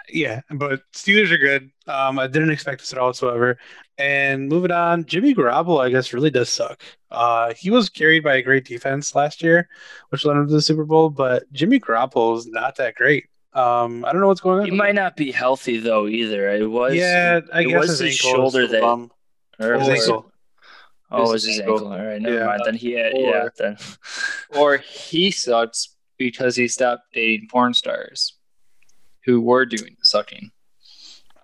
yeah, but Steelers are good. Um, I didn't expect this at all whatsoever. And moving on, Jimmy Garoppolo, I guess, really does suck. Uh, he was carried by a great defense last year, which led him to the Super Bowl. But Jimmy Garoppolo is not that great. Um, I don't know what's going on. He might not be healthy though either. It was yeah, I it guess was his, shoulder that or his ankle. Oh, it was his ankle. ankle. All right, never yeah. mind. Then he had, or, yeah, then or he sucks because he stopped dating porn stars who were doing the sucking.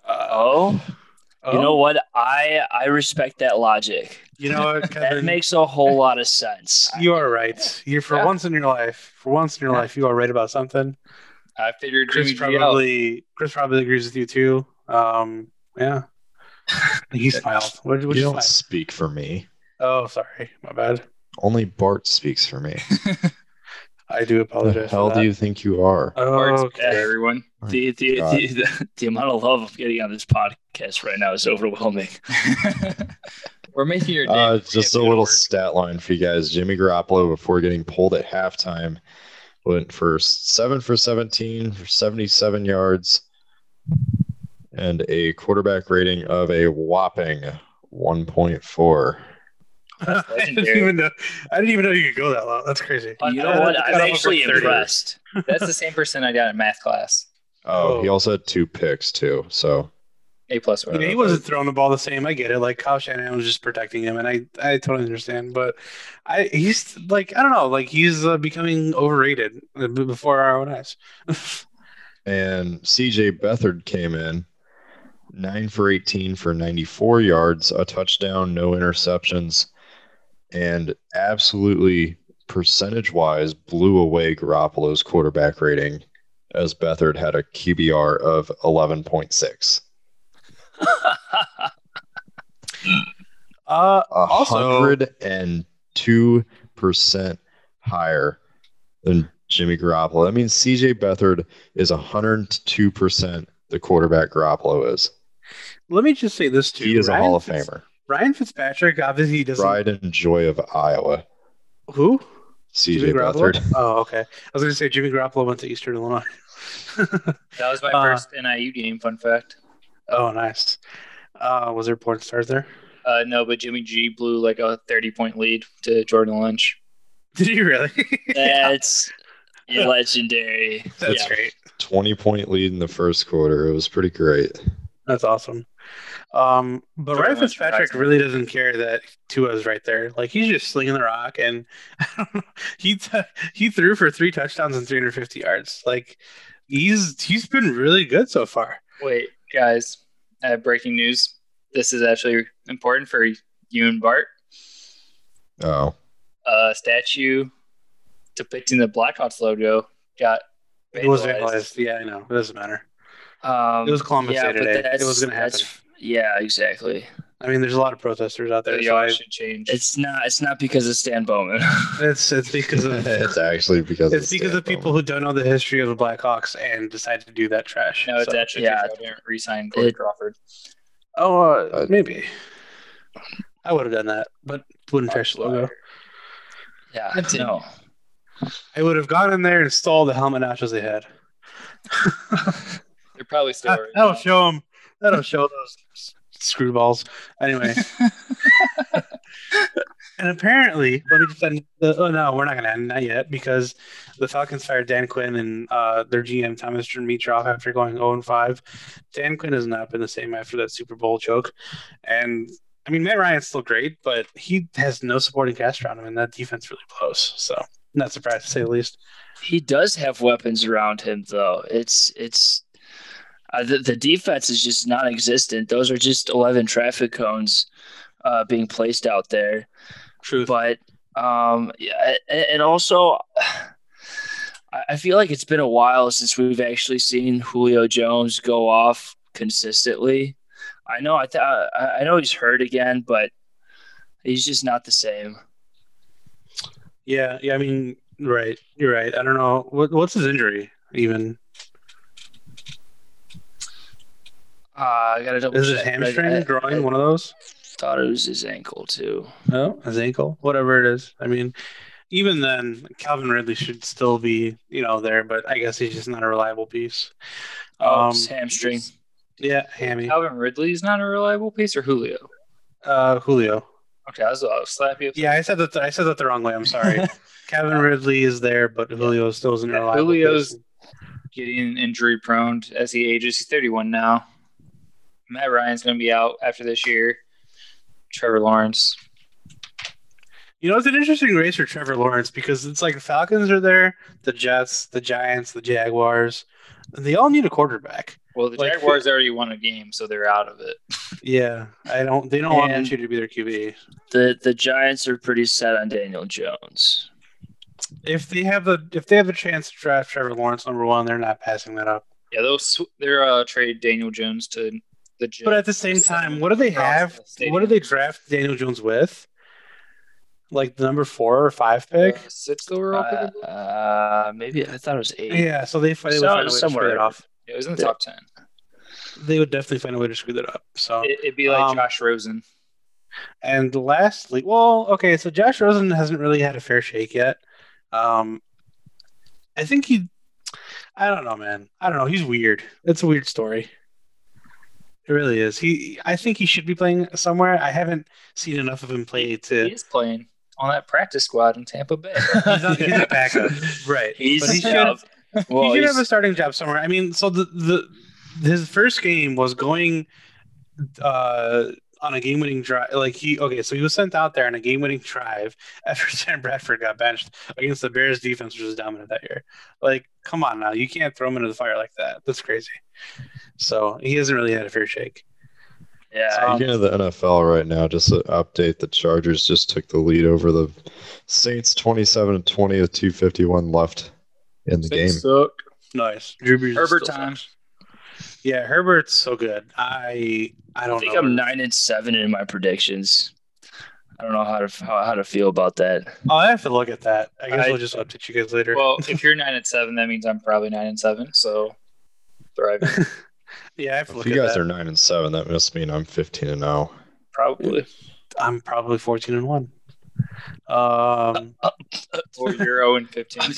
Uh, oh, oh, you know oh. what? I I respect that logic. You know what, that makes a whole lot of sense. You are right. You for yeah. once in your life, for once in your yeah. life, you are right about something. I figured Chris probably Chris probably agrees with you too. Um, yeah, he smiled. What, what you, don't smile? speak for me. Oh, sorry, my bad. Only Bart speaks for me. I do apologize. The hell do you think you are? Oh, okay. everyone. The the, the, the, the amount of love I'm getting on this podcast right now is overwhelming. We're making your uh, just a little work. stat line for you guys. Jimmy Garoppolo, before getting pulled at halftime, went for seven for 17 for 77 yards and a quarterback rating of a whopping 1.4. I didn't even know. I didn't even know you could go that low. That's crazy. You know what? I'm actually impressed. That's the same person I got in math class. Oh, oh, he also had two picks too. So a plus. Yeah, he wasn't throwing the ball the same. I get it. Like Kyle Shanahan was just protecting him, and I I totally understand. But I he's like I don't know, like he's uh, becoming overrated before our own eyes. and CJ Beathard came in nine for 18 for 94 yards, a touchdown, no interceptions, and absolutely percentage wise blew away Garoppolo's quarterback rating as Beathard had a QBR of 11.6. uh, hundred and two percent higher than Jimmy Garoppolo. That means CJ Beathard is hundred two percent the quarterback Garoppolo is. Let me just say this too. He is Ryan a Hall of Fitz- Famer. Ryan Fitzpatrick obviously doesn't. Pride and joy of Iowa. Who? CJ Beathard. Oh, okay. I was going to say Jimmy Garoppolo went to Eastern Illinois. that was my uh, first NIU game. Fun fact. Oh, nice. Uh, was there porn stars there? Uh, no, but Jimmy G blew like a 30 point lead to Jordan Lynch. Did he really? That's legendary. That's yeah. great. 20 point lead in the first quarter. It was pretty great. That's awesome. Um, but Ryan Fitzpatrick really doesn't care that Tua's right there. Like he's just slinging the rock, and he t- he threw for three touchdowns and 350 yards. Like he's he's been really good so far. Wait, guys, uh, breaking news. This is actually important for you and Bart. Oh. A statue depicting the Blackhawks logo got vandalized. It was vandalized. Yeah, I know. It doesn't matter. Um, it was Columbus yeah, Day today. It was going to happen. Yeah, exactly. I mean, there's a lot of protesters out there. The so I, should change. It's not. It's not because of Stan Bowman. it's it's because of. it's actually because. It's because Stan of people Bowman. who don't know the history of the Blackhawks and decide to do that trash. No, it's so, actually yeah. I didn't resign Corey it, Crawford. Oh, uh, uh, maybe. I would have done that, but wouldn't trash the logo. Yeah, no. I would have gone in there and stole the helmet nachos they had. They're probably still. I'll show them. That'll show those screwballs. Anyway. and apparently, let me just end the, oh no, we're not going to end that yet because the Falcons fired Dan Quinn and uh, their GM Thomas Dimitroff after going 0 and 5. Dan Quinn has not been the same after that Super Bowl choke, and I mean Matt Ryan's still great, but he has no supporting cast around him, and that defense really blows. So not surprised to say the least. He does have weapons around him, though. It's it's uh, the, the defense is just non-existent. Those are just 11 traffic cones uh, being placed out there. True. But um, yeah, and also, I feel like it's been a while since we've actually seen Julio Jones go off consistently. I know I th- I know he's hurt again, but he's just not the same. Yeah, yeah. I mean, right. You're right. I don't know what what's his injury even. Uh, I gotta double. Is his hamstring I, growing? I, one of those? Thought it was his ankle too. Oh, his ankle, whatever it is. I mean, even then, Calvin Ridley should still be, you know, there, but I guess he's just not a reliable piece. Oh, um, hamstring. Yeah, hammy. Calvin Ridley is not a reliable piece, or Julio. Uh, Julio. Okay, I was, I was slap you. Yeah, I said that. I said that the wrong way. I'm sorry. Calvin Ridley is there, but Julio still isn't reliable. Julio's piece. getting injury prone as he ages. He's 31 now. Matt Ryan's going to be out after this year. Trevor Lawrence. You know, it's an interesting race for Trevor Lawrence because it's like the Falcons are there, the Jets, the Giants, the Jaguars. They all need a quarterback. Well, the like, Jaguars already won a game, so they're out of it. Yeah, I don't. They don't and want you to be their QB. The the Giants are pretty set on Daniel Jones. If they have the if they have a chance to draft Trevor Lawrence number one, they're not passing that up. Yeah, they'll they're uh, trade Daniel Jones to the But at the same time, what do they have? The what do they draft Daniel Jones with? like the number four or five pick. Uh, sixth overall pick. Uh, uh, maybe I thought it was eight. Yeah, so they, they so, would find a way somewhere. to screw it off. It was in the top ten. They would definitely find a way to screw that up. So it, would be like um, Josh Rosen. And lastly, well, okay, so Josh Rosen hasn't really had a fair shake yet. Um, I think he, I don't know, man. I don't know. He's weird. It's a weird story. It really is. He, I think he should be playing somewhere. I haven't seen enough of him play to. He is playing on that practice squad in Tampa Bay. he's, on, he's a backup, right? He's but he should. Well, he should have a starting job somewhere. I mean, so the the his first game was going uh on a game winning drive. Like he okay, so he was sent out there on a game winning drive after Sam Bradford got benched against the Bears defense, which was dominant that year. Like, come on now, you can't throw him into the fire like that. That's crazy. So he hasn't really had a fair shake. Yeah. Speaking of the NFL right now, just to update, the Chargers just took the lead over the Saints 27 to 20 with 251 left in the Saints game. Suck. Nice. Drew Brees Herbert time. Yeah, Herbert's so good. I I don't I think know. I'm nine and seven in my predictions. I don't know how to how, how to feel about that. Oh, I have to look at that. I guess I, will just update you guys later. Well, if you're nine and seven, that means I'm probably nine and seven. So thriving. yeah, I have to if you guys that. are nine and seven, that must mean I'm fifteen and zero. Oh. Probably. I'm probably fourteen and one. Um, or you're zero and fifteen.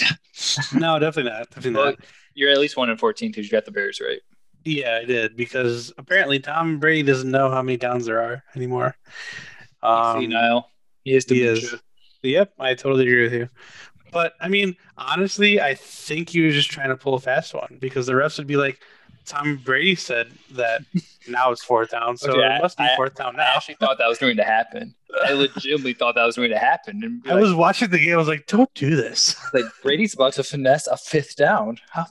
no, definitely not. Definitely well, not. You're at least one and fourteen because you got the Bears right. Yeah, I did because apparently Tom Brady doesn't know how many downs there are anymore. Um, senile. He is. He is. Yep, I totally agree with you. But I mean, honestly, I think he was just trying to pull a fast one because the refs would be like, Tom Brady said that now it's fourth down, so okay, it must be fourth down now. I actually thought that was going to happen. I legitimately thought that was going to happen. And I like, was watching the game. I was like, "Don't do this!" Like Brady's about to finesse a fifth down. How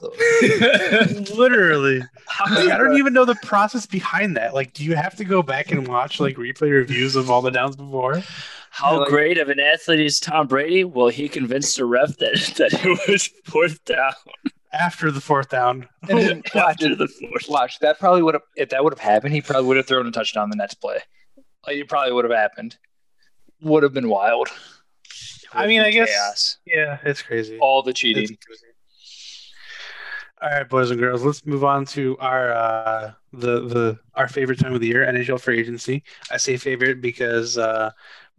Literally, like, I don't even know the process behind that. Like, do you have to go back and watch like replay reviews of all the downs before? How like, great of an athlete is Tom Brady? Well, he convinced the ref that that it was fourth down after the fourth down. And then watch, after the fourth. Watch that probably would have if that would have happened, he probably would have thrown a touchdown the next play. Like it probably would have happened. Would have been wild. I mean, I guess chaos. yeah, it's crazy. All the cheating. All right, boys and girls, let's move on to our uh, the the our favorite time of the year, NHL free agency. I say favorite because uh,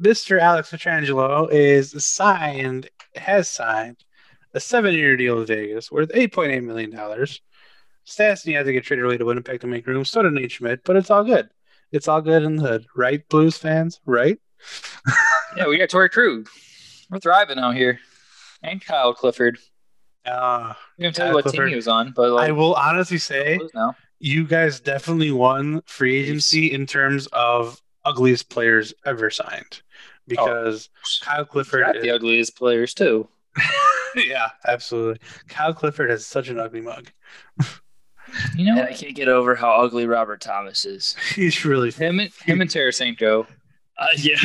Mr. Alex Pietrangelo is signed, has signed a seven-year deal with Vegas worth $8.8 million. Stastny had to get traded away to Winnipeg to make room. So did Nate Schmidt, but it's all good. It's all good in the hood, right, Blues fans? Right? yeah, we got Torey Krug. We're thriving out here, and Kyle Clifford. Uh, I'm gonna tell you what Clifford, team he was on, but like, I will honestly say, you guys definitely won free agency in terms of ugliest players ever signed because oh, Kyle Clifford is, the ugliest players too. yeah, absolutely. Kyle Clifford has such an ugly mug. You know, and I can't get over how ugly Robert Thomas is. He's really him. And, him and Tarasenko. Uh, yeah.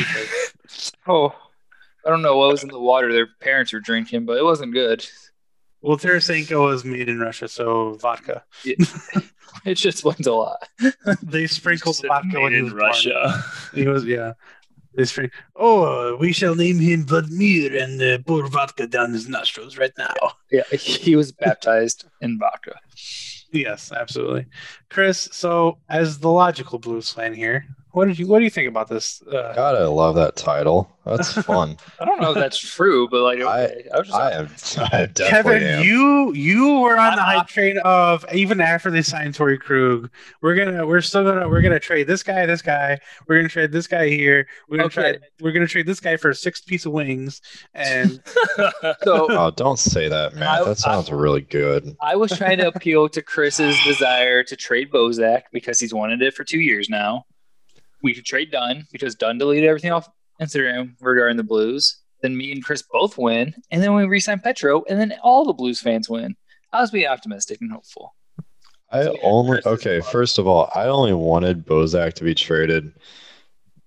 oh, I don't know what was in the water their parents were drinking, but it wasn't good. Well, Tarasenko was made in Russia, so vodka. Yeah. it just went a lot. they sprinkled vodka when he was in Russia. Born. He was yeah. Oh, we shall name him Vladimir and uh, pour vodka down his nostrils right now. Yeah, he was baptized in vodka. Yes, absolutely. Chris, so as the logical blues fan here, what did you what do you think about this? Uh, God, I love that title. That's fun. I don't know if that's true, but like okay. I, I, just, I am. I Kevin, am. you you were on I'm the hype train of even after they signed Torey Krug, we're gonna we're still gonna we're gonna trade this guy, this guy, we're gonna trade this guy here, we're gonna okay. try we're gonna trade this guy for a six piece of wings, and so oh, don't say that, man. I, that sounds really good. I was trying to appeal to Chris's desire to trade Bozak because he's wanted it for two years now we could trade Dunn because Dunn deleted everything off Instagram regarding the Blues. Then me and Chris both win, and then we resign Petro, and then all the Blues fans win. I was being optimistic and hopeful. I so, only okay. First of all, I only wanted Bozak to be traded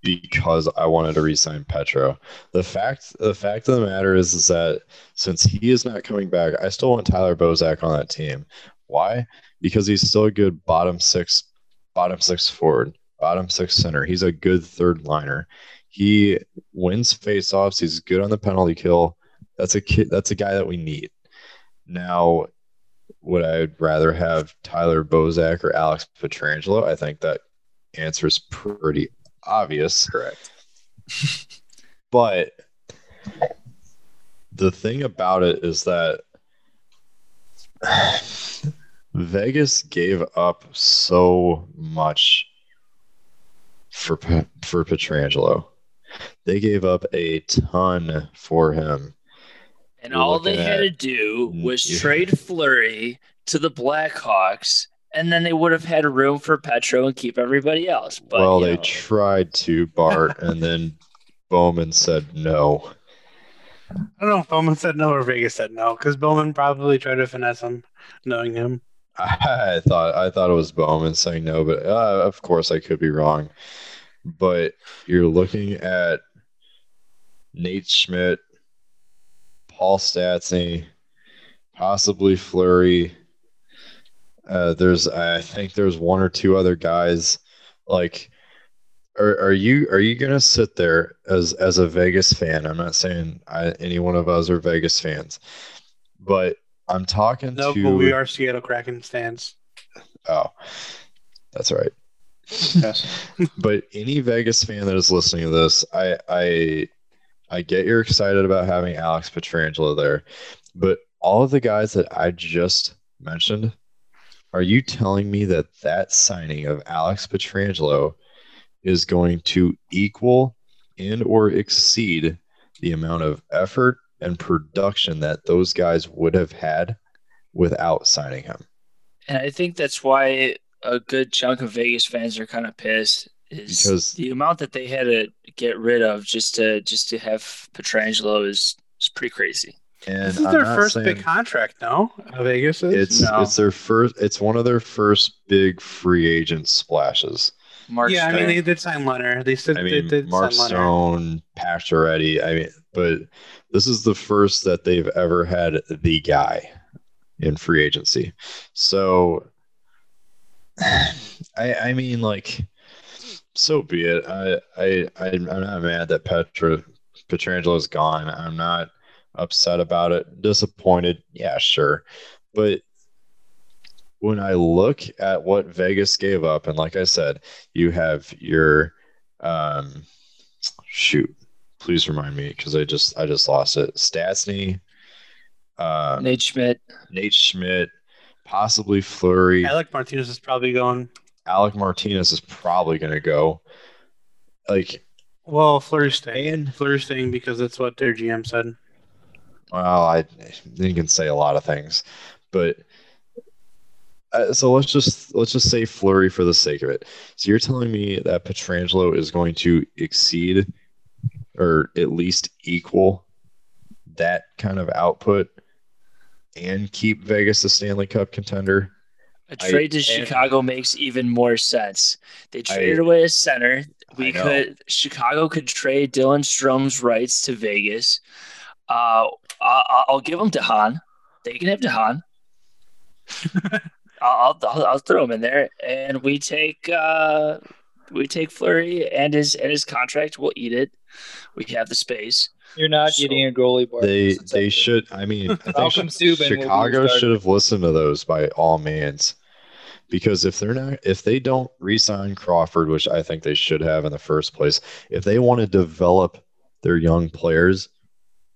because I wanted to resign Petro. The fact the fact of the matter is, is that since he is not coming back, I still want Tyler Bozak on that team. Why? Because he's still a good bottom six bottom six forward bottom six center. He's a good third liner. He wins faceoffs. He's good on the penalty kill. That's a kid. That's a guy that we need. Now, would I rather have Tyler Bozak or Alex Pietrangelo? I think that answer is pretty obvious. Correct. but the thing about it is that Vegas gave up so much for for Pietrangelo. They gave up a ton for him. And You're all they had to do was yeah. trade Fleury to the Blackhawks, and then they would have had room for Petro and keep everybody else. But, well, they know. tried to, Bart, and then Bowman said no. I don't know if Bowman said no or Vegas said no, because Bowman probably tried to finesse him, knowing him. I thought I thought it was Bowman saying no, but uh, of course I could be wrong. But you're looking at Nate Schmidt, Paul Stastny, possibly Fleury. Uh, there's I think there's one or two other guys. Like, are are you are you gonna sit there as as a Vegas fan? I'm not saying I, any one of us are Vegas fans, but I'm talking no, to. No, but we are Seattle Kraken stands. Oh, that's right. Yes. but any Vegas fan that is listening to this, I I I get you're excited about having Alex Pietrangelo there, but all of the guys that I just mentioned, are you telling me that that signing of Alex Pietrangelo is going to equal and or exceed the amount of effort and production that those guys would have had without signing him. And I think that's why a good chunk of Vegas fans are kind of pissed is because the amount that they had to get rid of just to just to have Pietrangelo is is pretty crazy. And this is I'm their first saying, big contract, no? Vegas is. It's no. it's their first. It's one of their first big free agent splashes. Mark yeah, Stone. I mean they did sign Leonard. They said I mean, they did Mark sign Stone, Pacioretty. I mean, but this is the first that they've ever had the guy in free agency. So, I I mean, like, so be it. I I, I am not mad that Petra Pietrangelo is gone. I'm not upset about it. Disappointed, yeah, sure, but when I look at what Vegas gave up, and like I said, you have your um, shoot. Please remind me because I just I just lost it. Stastny, uh, Nate Schmidt, Nate Schmidt, possibly Fleury. Alec Martinez is probably going. Alec Martinez is probably going to go. Like, well, Fleury's staying. Fleury's staying because that's what their GM said. Well, I you can say a lot of things, but uh, so let's just let's just say Fleury for the sake of it. So you're telling me that Pietrangelo is going to exceed or at least equal that kind of output and keep Vegas a Stanley Cup contender? A trade I, to Chicago makes even more sense. They traded I, away a center. We could Chicago could trade Dylan Strome's rights to Vegas. Uh, I'll, I'll give them to Han. They can have Han. I'll, I'll, I'll throw him in there, and we take uh, we take Fleury and his and his contract. We'll eat it. We have the space. You're not so, getting a goalie. Bar. They they should. I mean, I think Chicago should have listened to those by all means, because if they're not, if they don't re-sign Crawford, which I think they should have in the first place, if they want to develop their young players,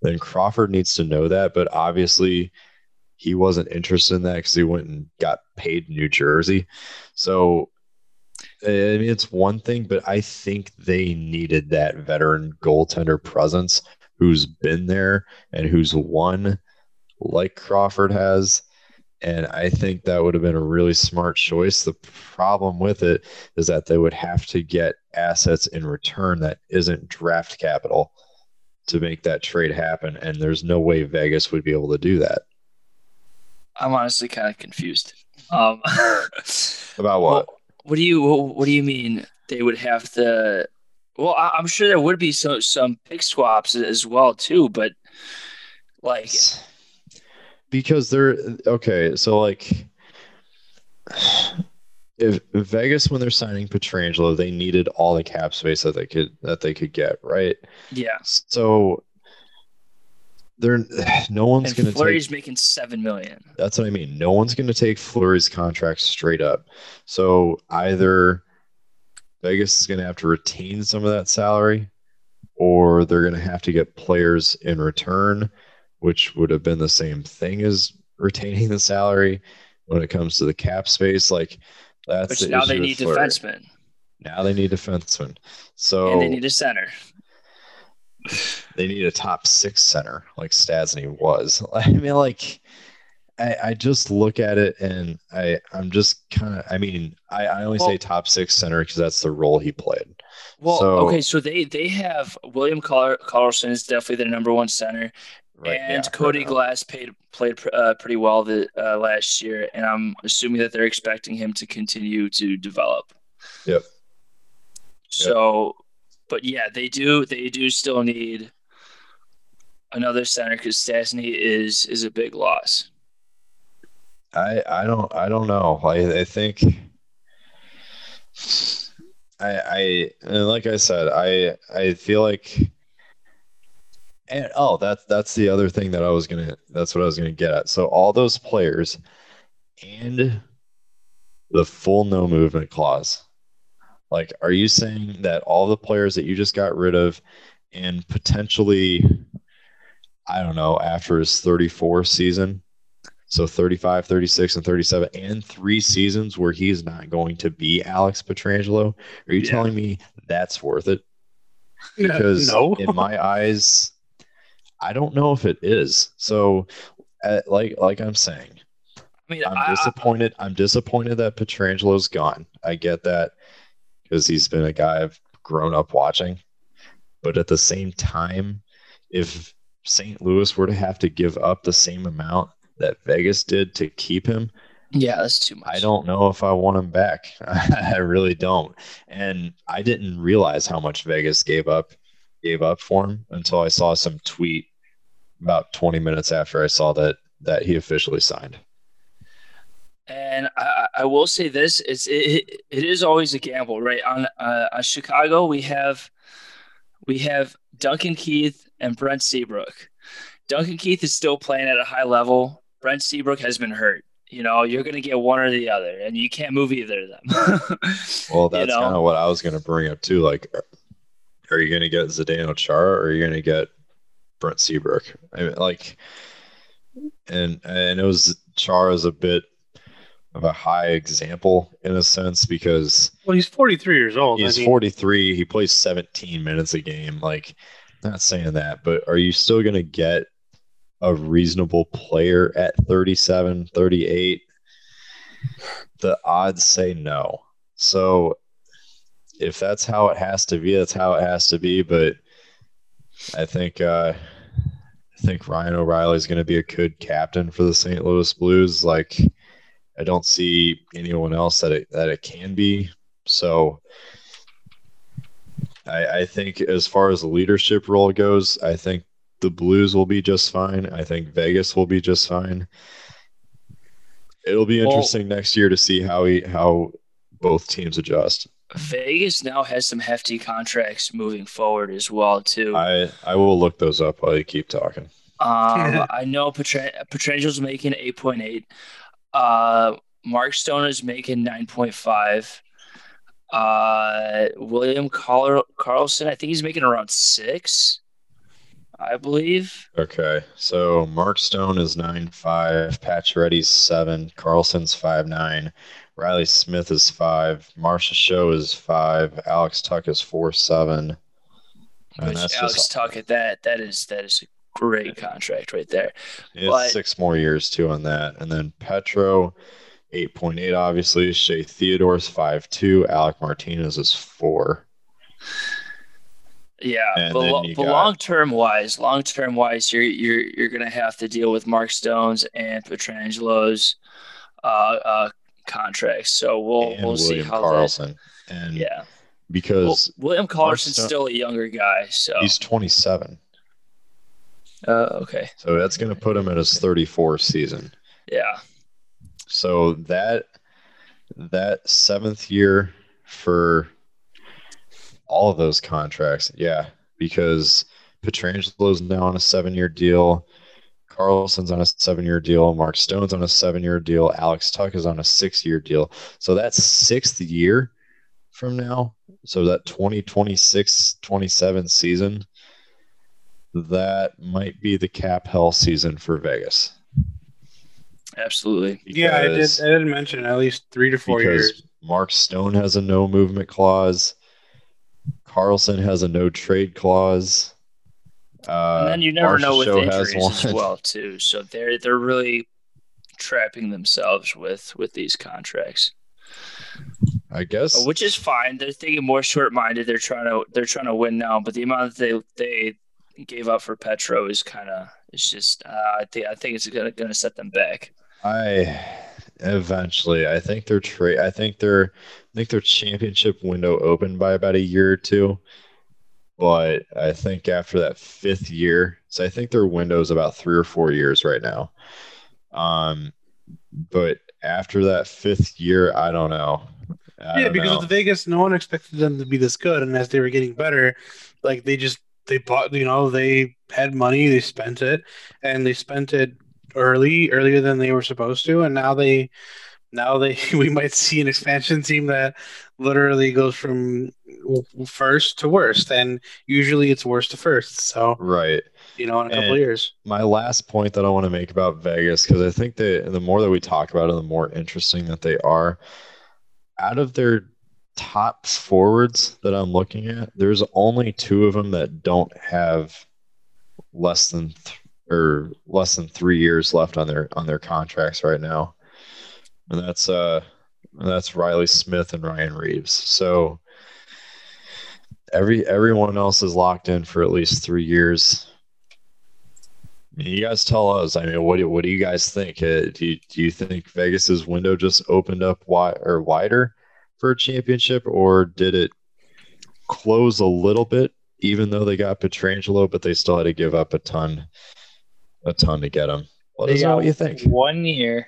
then Crawford needs to know that. But obviously, he wasn't interested in that because he went and got paid in New Jersey. So I mean, it's one thing, but I think they needed that veteran goaltender presence who's been there and who's won like Crawford has. And I think that would have been a really smart choice. The problem with it is that they would have to get assets in return that isn't draft capital to make that trade happen. And there's no way Vegas would be able to do that. I'm honestly kind of confused. Um, About what? Well, what do you what do you mean they would have to? Well, I'm sure there would be some some pick swaps as well too, but like because they're okay. So like, if Vegas when they're signing Pietrangelo, they needed all the cap space that they could that they could get, right? Yeah. So they're no one's going to Fleury's take, making seven million. That's what I mean. No one's going to take Fleury's contract straight up. So either Vegas is going to have to retain some of that salary, or they're going to have to get players in return, which would have been the same thing as retaining the salary when it comes to the cap space. Like that's which the now they need defensemen. Now they need defensemen. So and they need a center. They need a top six center like Stastny was. I mean, like I, I just look at it and I I'm just kind of I mean I, I only well, say top six center because that's the role he played. Well, so, okay, so they they have William Karlsson is definitely the number one center, right, and yeah, Cody Glass played played uh, pretty well the, uh, last year, and I'm assuming that they're expecting him to continue to develop. Yep. So, but yeah, they do they do still need another center because Stastny is is a big loss. I I don't I don't know. I I think I I like I said I I feel like and oh that's that's the other thing that I was gonna that's what I was gonna get at. So all those players and the full no movement clause. Like, are you saying that all the players that you just got rid of and potentially I don't know, after his 34 season, so 35, 36, and 37, and three seasons where he's not going to be Alex Pietrangelo, Are you yeah. telling me that's worth it? Because no. in my eyes, I don't know if it is. So, uh, like like I'm saying, I mean, I'm I, disappointed. I, I'm disappointed that Pietrangelo's gone. I get that because he's been a guy I've grown up watching. But at the same time, if St. Louis were to have to give up the same amount that Vegas did to keep him, yeah, that's too much. I don't know if I want him back. I really don't. And I didn't realize how much Vegas gave up gave up for him until I saw some tweet about 20 minutes after I saw that that he officially signed. And I, I will say this: it's it, it is always a gamble, right? On uh, on Chicago, we have we have Duncan Keith and Brent Seabrook. Duncan Keith is still playing at a high level. Brent Seabrook has been hurt. You know, you're going to get one or the other, and you can't move either of them. well, that's you know? kind of what I was going to bring up too. Like, are you going to get Zdeno Chara or are you going to get Brent Seabrook? I mean, like, and and it was Chara's a bit of a high example in a sense because well, he's 43 years old. He's I mean. 43. He plays 17 minutes a game. Like, not saying that, but are you still going to get a reasonable player at 37, 38, the odds say no. So if that's how it has to be, that's how it has to be. But I think uh, I think Ryan O'Reilly is going to be a good captain for the St. Louis Blues. Like I don't see anyone else that it that it can be. So I, I think as far as the leadership role goes, I think the Blues will be just fine. I think Vegas will be just fine. It'll be interesting well, next year to see how he how both teams adjust. Vegas now has some hefty contracts moving forward as well too. I I will look those up while you keep talking. Um, I know Petra- Pietrangelo's making eight point eight. Uh, Mark Stone is making nine point five. Uh, William Carl- Karlsson, I think he's making around six. I believe. Okay, so Mark Stone is nine five, Pacioretty's seven, Karlsson's five nine, Riley Smith is five, Marchessault is five, Alex Tuch is four seven. Alex just, Tuch at that that is that is a great contract right there. It's but, six more years too on that, and then Petro. 8.8 obviously Shea Theodore's 5.2 Alec Martinez is 4 yeah, but, lo- but long term wise, long term wise, you're you're you're gonna have to deal with Mark Stone's and Pietrangelo's uh, uh, contracts. So we'll and we'll William see how Karlsson that, and yeah, because well, William Karlsson's still a younger guy, so he's 27. Uh, okay. So that's gonna put him at his 34th season. Yeah. So that that seventh year for all of those contracts. Yeah, because Pietrangelo's now on a seven-year deal. Karlsson's on a seven-year deal. Mark Stone's on a seven-year deal. Alex Tuch is on a six-year deal. So that's sixth year from now. So that 2026-27 season, that might be the cap hell season for Vegas. Absolutely. yeah, I did. I did mention at least three to four years. Mark Stone has a no movement clause. Karlsson has a no trade clause. Uh, and then you never know with injuries as well too. So they're they're really trapping themselves with with these contracts. I guess, which is fine. They're thinking more short minded. They're trying to they're trying to win now, but the amount that they they gave up for Petro is kind of it's just uh, I think I think it's gonna gonna set them back. I eventually I think their trade I think their I think their championship window opened by about a year or two. But I think after that fifth year, so I think their window is about three or four years right now. Um, but after that fifth year, I don't know. I yeah, don't because know. with Vegas, no one expected them to be this good, and as they were getting better, like they just they bought, you know, they had money, they spent it, and they spent it early, earlier than they were supposed to, and now they now they we might see an expansion team that literally goes from first to worst and usually it's worst to first so right. you know in a and couple years. my last point that i want to make about vegas because i think that the more that we talk about it the more interesting that they are. Out of their top forwards that i'm looking at there's only two of them that don't have less than th- or less than three years left on their on their contracts right now and that's uh that's Riley Smith and Ryan Reaves. So every everyone else is locked in for at least three years. You guys tell us. I mean, what do, what do you guys think? Uh, do you, do you think Vegas's window just opened up wide or wider for a championship, or did it close a little bit, even though they got Pietrangelo, but they still had to give up a ton, a ton to get him? Let us know what you think. One year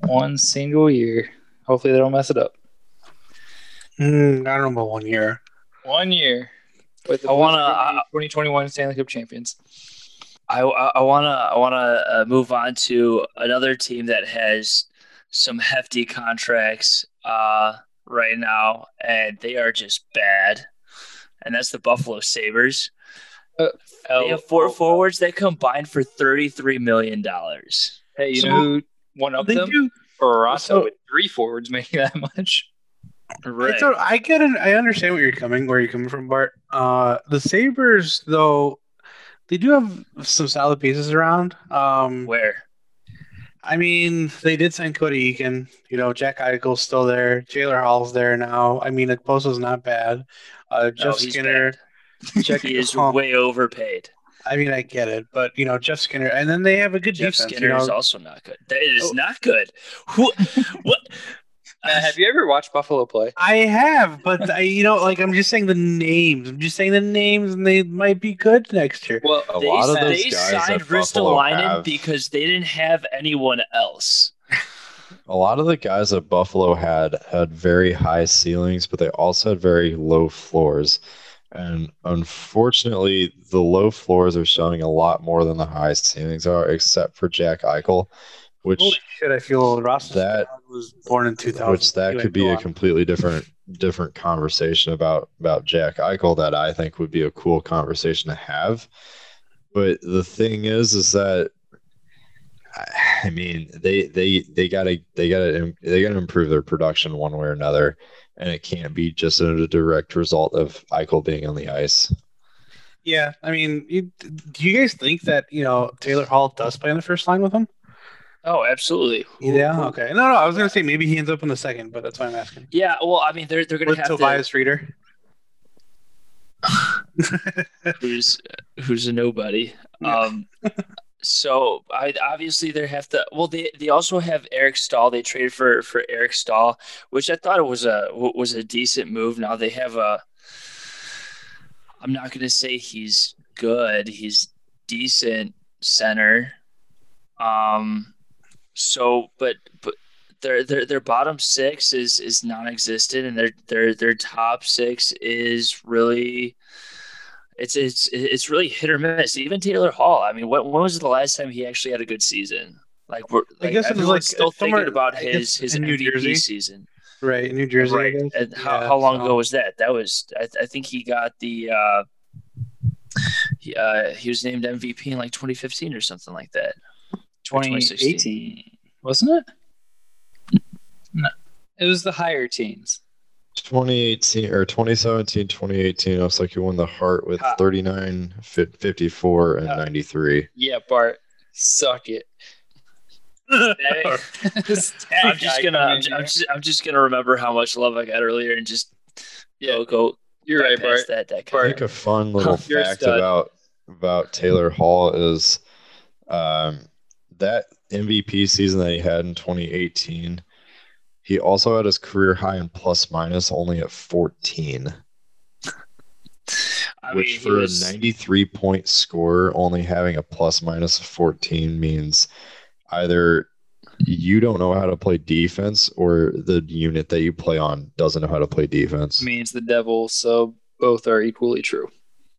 one single year. Hopefully they don't mess it up. Mm, I don't know about one year. One year. With the I want to 2021 Stanley Cup champions. I I want to I want to uh, move on to another team that has some hefty contracts uh, right now, and they are just bad. And that's the Buffalo Sabres. Uh, they have four forwards that combined for thirty three million dollars. Hey, you so, know one of they them do, for so, with three forwards making that much. Right. So I get it. I understand where you're coming, where you're coming from, Bart. Uh, the Sabres, though, they do have some solid pieces around. Um, where? I mean, they did sign Cody Eakin. You know, Jack Eichel's still there. Taylor Hall's there now. I mean, Okposo's not bad. Uh, Jeff Skinner. Jack, he is way overpaid. I mean, I get it, but you know, Jeff Skinner, and then they have a good Jeff defense. Skinner you know? is also not good. That is oh. not good. Who, what? Uh, have you ever watched Buffalo play? I have, but I, you know, like I'm just saying the names. I'm just saying the names, and they might be good next year. Well, a they, lot of those they guys signed Ristolainen have... because they didn't have anyone else. A lot of the guys that Buffalo had had very high ceilings, but they also had very low floors. And unfortunately, the low floors are showing a lot more than the high ceilings are, except for Jack Eichel, which Holy shit, I feel Ross that was born in 2000. Which that could be a completely different different conversation about about Jack Eichel that I think would be a cool conversation to have. But the thing is, is that I mean, they they they gotta they gotta they gotta improve their production one way or another and it can't be just a direct result of Eichel being on the ice. Yeah, I mean, you, do you guys think that you know Taylor Hall does play on the first line with him? Oh, absolutely. Yeah. Okay. No, no. I was gonna say maybe he ends up in the second, but that's why I'm asking. Yeah. Well, I mean, they're they're gonna With have Tobias to... Rieder. who's who's a nobody. Um, so I obviously they have to. Well, they they also have Eric Staal. They traded for for Eric Staal, which I thought it was a was a decent move. Now they have a. I'm not going to say he's good. He's decent center. Um. So, but but their their their bottom six is is non-existent, and their their their top six is really it's it's it's really hit or miss. Even Taylor Hall. I mean, when, when was the last time he actually had a good season? Like we're, like, I guess it was like still thinking about his his New MVP Jersey. season. Right, New Jersey. Right. And how, yeah, how long so. ago was that? That was I, I think he got the uh, he, uh, he was named MVP in like 2015 or something like that. 2018, wasn't it? No, it was the higher teens. 2018 or 2017, 2018. Looks like you won the Hart with 39, 54, and 93. Yeah, Bart, suck it. I'm just gonna I'm, I'm, just, I'm just gonna remember how much love I got earlier and just yeah go go. You're right, Bart. That that I think a fun little fact about about Taylor Hall is um, that MVP season that he had in 2018. He also had his career high in plus minus only at 14. I which mean, for was... a 93 point score, only having a plus minus of 14 means either you don't know how to play defense or the unit that you play on doesn't know how to play defense. Means the devil, so both are equally true.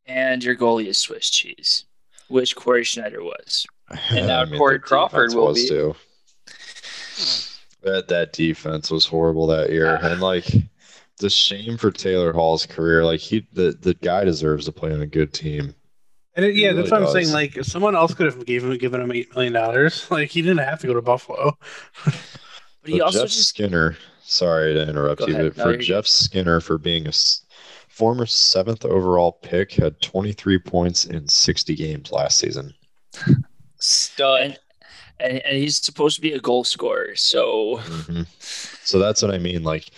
And your goalie is Swiss cheese, which Cory Schneider was. And now I mean, Corey Crawford will be. Too. That that defense was horrible that year, ah. and like the shame for Taylor Hall's career. Like he, the the guy deserves to play on a good team. And it, yeah, really that's what does. I'm saying. Like, someone else could have given him given him eight million dollars. Like, he didn't have to go to Buffalo. but he also Jeff just... Skinner. Sorry to interrupt go you, ahead. but for Jeff good. Skinner for being a former seventh overall pick, had 23 points in 60 games last season. Stud. And, and, and he's supposed to be a goal scorer, so. Mm-hmm. So that's what I mean. Like,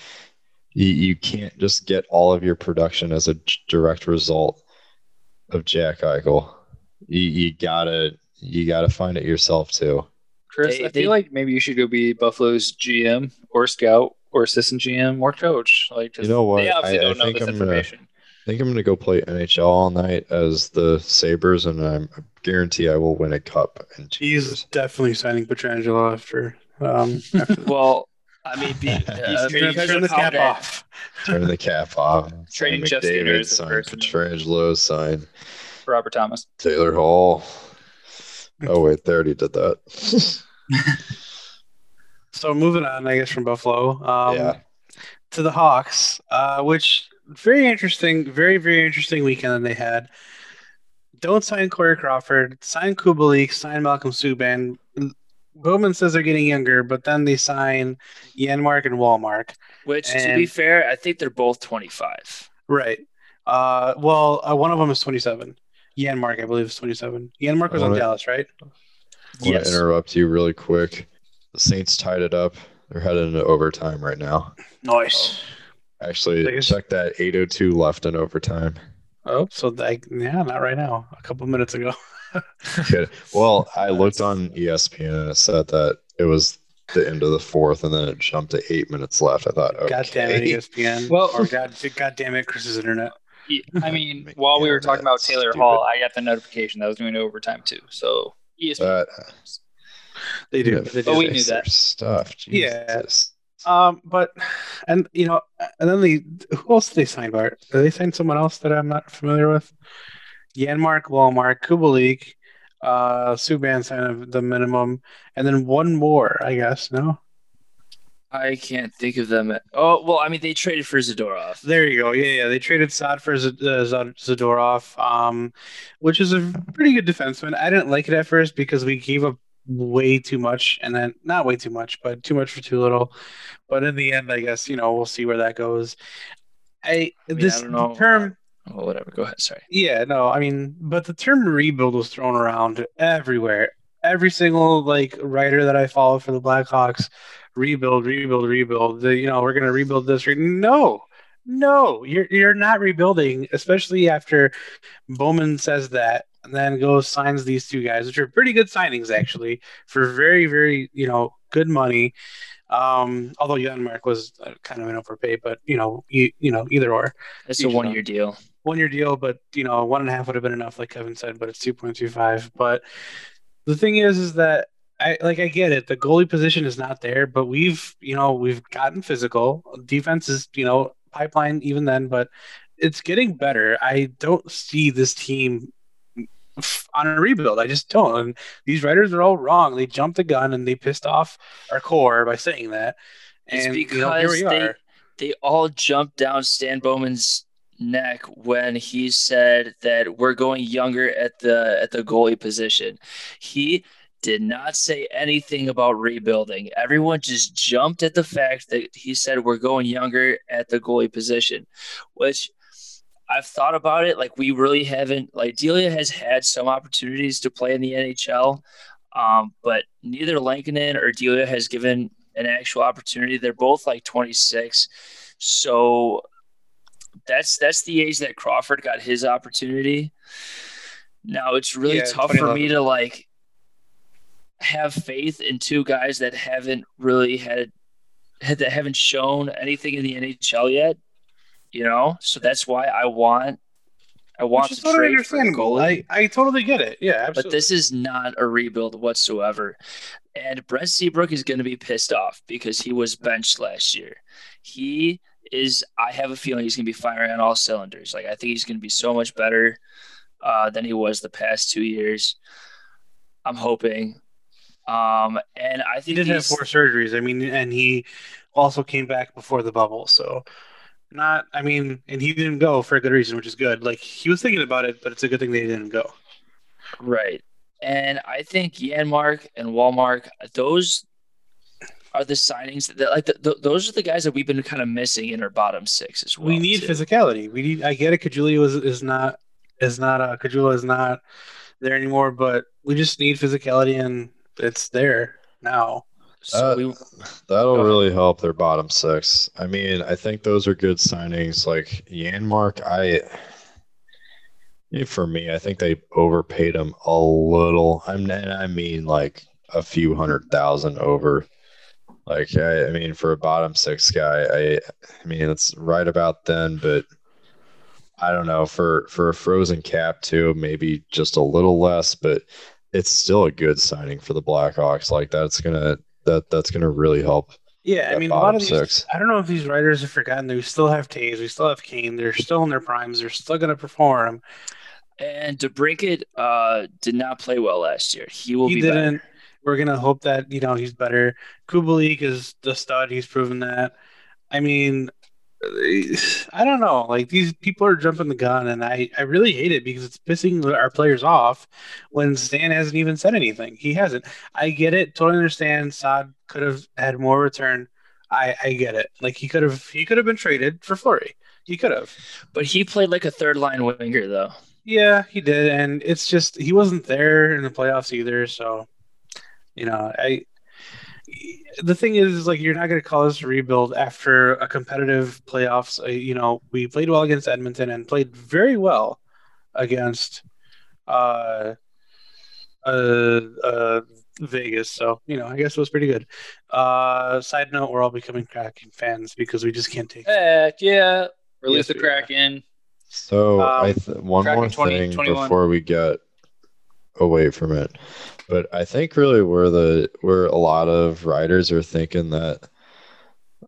you, you can't just get all of your production as a direct result of Jack Eichel. You, you gotta you gotta find it yourself too. Chris, they, I feel they, like maybe you should go be Buffalo's GM or scout or assistant GM or coach. Like, you know what? They obviously I, don't I know this I'm information. Gonna, I think I'm gonna go play NHL all night as the Sabres, and I'm, I guarantee I will win a cup. He's years. definitely signing Pietrangelo after. Um, after well, I mean, be, uh, turn the cap off. Turn the cap off. Trading Jeff Skinner sign Pietrangelo sign. Robert Thomas. Taylor Hall. Oh wait, they already did that. so moving on, I guess from Buffalo. Um, yeah. To the Hawks, uh, which very interesting, very very interesting weekend that they had. Don't sign Corey Crawford. Sign Kubalik. Sign Malcolm Subban. Bowman says they're getting younger, but then they sign Janmark and Wallmark. Which, and, to be fair, I think they're both 25. Right. Uh, well, uh, one of them is 27. Janmark, I believe, is 27. Janmark was on Dallas, right? I want to interrupt you really quick. The Saints tied it up. They're headed into overtime right now. Nice. Actually, check that 802 left in overtime. Oh, so that, yeah, not right now. A couple minutes ago. Good. Well, I looked on ESPN and it said that it was the end of the fourth, and then it jumped to eight minutes left. I thought, okay. God damn it, ESPN. Well, or God, God damn it, Chris's internet. I mean, while we were talking about Taylor stupid. Hall, I got the notification that was doing overtime too. So ESPN. they do. They do. But we knew that stuff. Jesus. Um, but and you know, and then the who else did they sign? Bart? Did they sign someone else that I'm not familiar with? Janmark, Wallmark, Kubalik, uh, Subban signed of the minimum, and then one more, I guess. No, I can't think of them. At, oh well, I mean they traded for Zadorov. There you go. Yeah, yeah, they traded Saad for Z- uh, Zadorov, um, which is a pretty good defenseman. I didn't like it at first because we gave up way too much, and then not way too much, but too much for too little. But in the end, I guess you know we'll see where that goes. I, I mean, this I term well, whatever. Go ahead. Sorry. Yeah, no, I mean, but the term rebuild was thrown around everywhere. Every single like writer that I follow for the Blackhawks, rebuild, rebuild, rebuild. The, you know, we're gonna rebuild this. No, no, you're you're not rebuilding, especially after Bowman says that and then goes signs these two guys, which are pretty good signings actually for very, very you know good money. Um, although Janmark was uh, kind of an overpay, but you know, you, you know, either or. It's a one year deal one year deal, but you know, one and a half would have been enough, like Kevin said, but it's two point two five. But the thing is, is that I like I get it. The goalie position is not there, but we've you know we've gotten physical. Defense is you know pipeline even then, but it's getting better. I don't see this team on a rebuild. I just don't. And these writers are all wrong. They jumped the gun and they pissed off our core by saying that. And it's because you know, they, are. they all jumped down Stan Bowman's neck when he said that we're going younger at the at the goalie position. He did not say anything about rebuilding. Everyone just jumped at the fact that he said we're going younger at the goalie position, which I've thought about it. Like we really haven't. Like Delia has had some opportunities to play in the NHL, um, but neither Lankinen or Delia has given an actual opportunity. They're both like 26, so that's that's the age that Crawford got his opportunity. Now it's really yeah, tough for me to like have faith in two guys that haven't really had, had that haven't shown anything in the NHL yet you know. So that's why I want I want to totally trade goalie. I, I totally get it. Yeah, absolutely. But this is not a rebuild whatsoever. And Brent Seabrook is going to be pissed off because he was benched last year. He is. I have a feeling he's going to be firing on all cylinders. Like I think he's going to be so much better uh, than he was the past two years. I'm hoping. Um, and I think he did have four surgeries. I mean, and he also came back before the bubble. So not, I mean, and he didn't go for a good reason, which is good. Like he was thinking about it, but it's a good thing they didn't go. Right. And I think Janmark and Wallmark, those are the signings that like the, the, those are the guys that we've been kind of missing in our bottom six as well. We need too. physicality. We need. I get it. Caggiula is is not is not uh Caggiula is not there anymore, but we just need physicality, and it's there now. So we, that'll really help their bottom six. I mean, I think those are good signings. Like Janmark, I for me, I think they overpaid him a little. I'm I mean like a few hundred thousand over. Like I, I mean, for a bottom six guy, I I mean it's right about then, but I don't know for for a frozen cap too, maybe just a little less, but it's still a good signing for the Blackhawks. Like that's gonna that that's going to really help. Yeah, I mean, a lot of these. Six. I don't know if these writers have forgotten that we still have Toews, we still have Kane. They're still in their primes. They're still going to perform. And DeBrincat uh, did not play well last year. He will. He be didn't. Better. We're gonna hope that you know he's better. Kubalik is the stud. He's proven that. I mean, I don't know. Like these people are jumping the gun, and I, I really hate it because it's pissing our players off when Stan hasn't even said anything. He hasn't. I get it. Totally understand. Saad could have had more return. I, I get it. Like he could have he could have been traded for Fleury. He could have. But he played like a third line winger though. Yeah, he did, and it's just he wasn't there in the playoffs either. So, you know, I the thing is, is like you're not going to call us a rebuild after a competitive playoffs. Uh, you know, we played well against Edmonton and played very well against uh, uh, uh, Vegas. So you know, I guess it was pretty good. Uh, side note: We're all becoming Kraken fans because we just can't take. Heck yeah! Release yes, the Kraken. So um, I th- one Kraken more 20, thing 21. before we get away from it. But I think really where the where a lot of writers are thinking that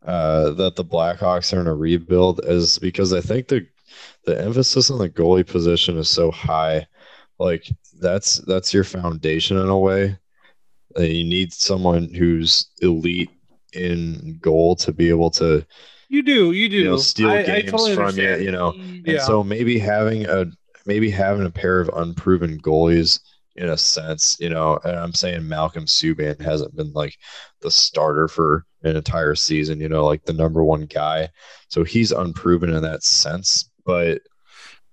uh, that the Blackhawks are in a rebuild is because I think the the emphasis on the goalie position is so high. Like that's that's your foundation in a way. Uh, you need someone who's elite in goal to be able to you do you do you know, steal I, games I totally from understand. you you know yeah. and so maybe having a maybe having a pair of unproven goalies in a sense, you know, and I'm saying Malcolm Subban hasn't been like the starter for an entire season, you know, like the number one guy. So he's unproven in that sense. But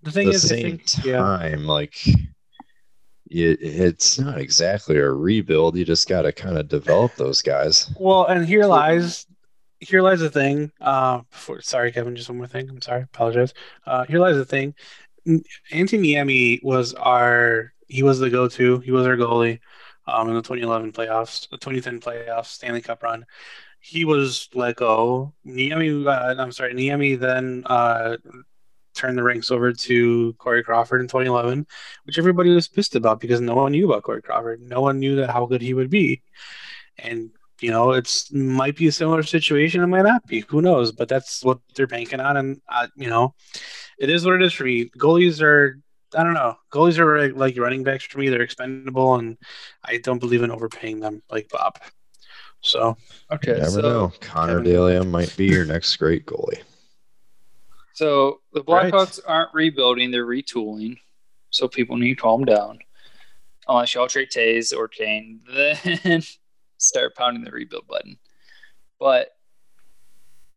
the thing the is, same think, time, yeah. like it, it's not exactly a rebuild. You just got to kind of develop those guys. Well, and here lies here lies the thing. Uh, before, sorry, Kevin, just one more thing. I'm sorry, apologize. Uh, here lies the thing. Antti Niemi was our he was the go-to. He was our goalie um, in the 2011 playoffs, the 2010 playoffs, Stanley Cup run. He was let go. Niemi, uh, I'm sorry, Niemi then uh, turned the ranks over to Corey Crawford in 2011, which everybody was pissed about because no one knew about Corey Crawford. No one knew that how good he would be, and you know it's might be a similar situation. It might not be. Who knows? But that's what they're banking on, and uh, you know, it is what it is for me. Goalies are. I don't know. Goalies are like running backs for me. They're expendable, and I don't believe in overpaying them like Bob. So okay, you never so know. Connor Daly might be your next great goalie. So the Blackhawks right. aren't rebuilding; they're retooling. So people need to calm down. Unless y'all trade Toews or Kane, then start pounding the rebuild button. But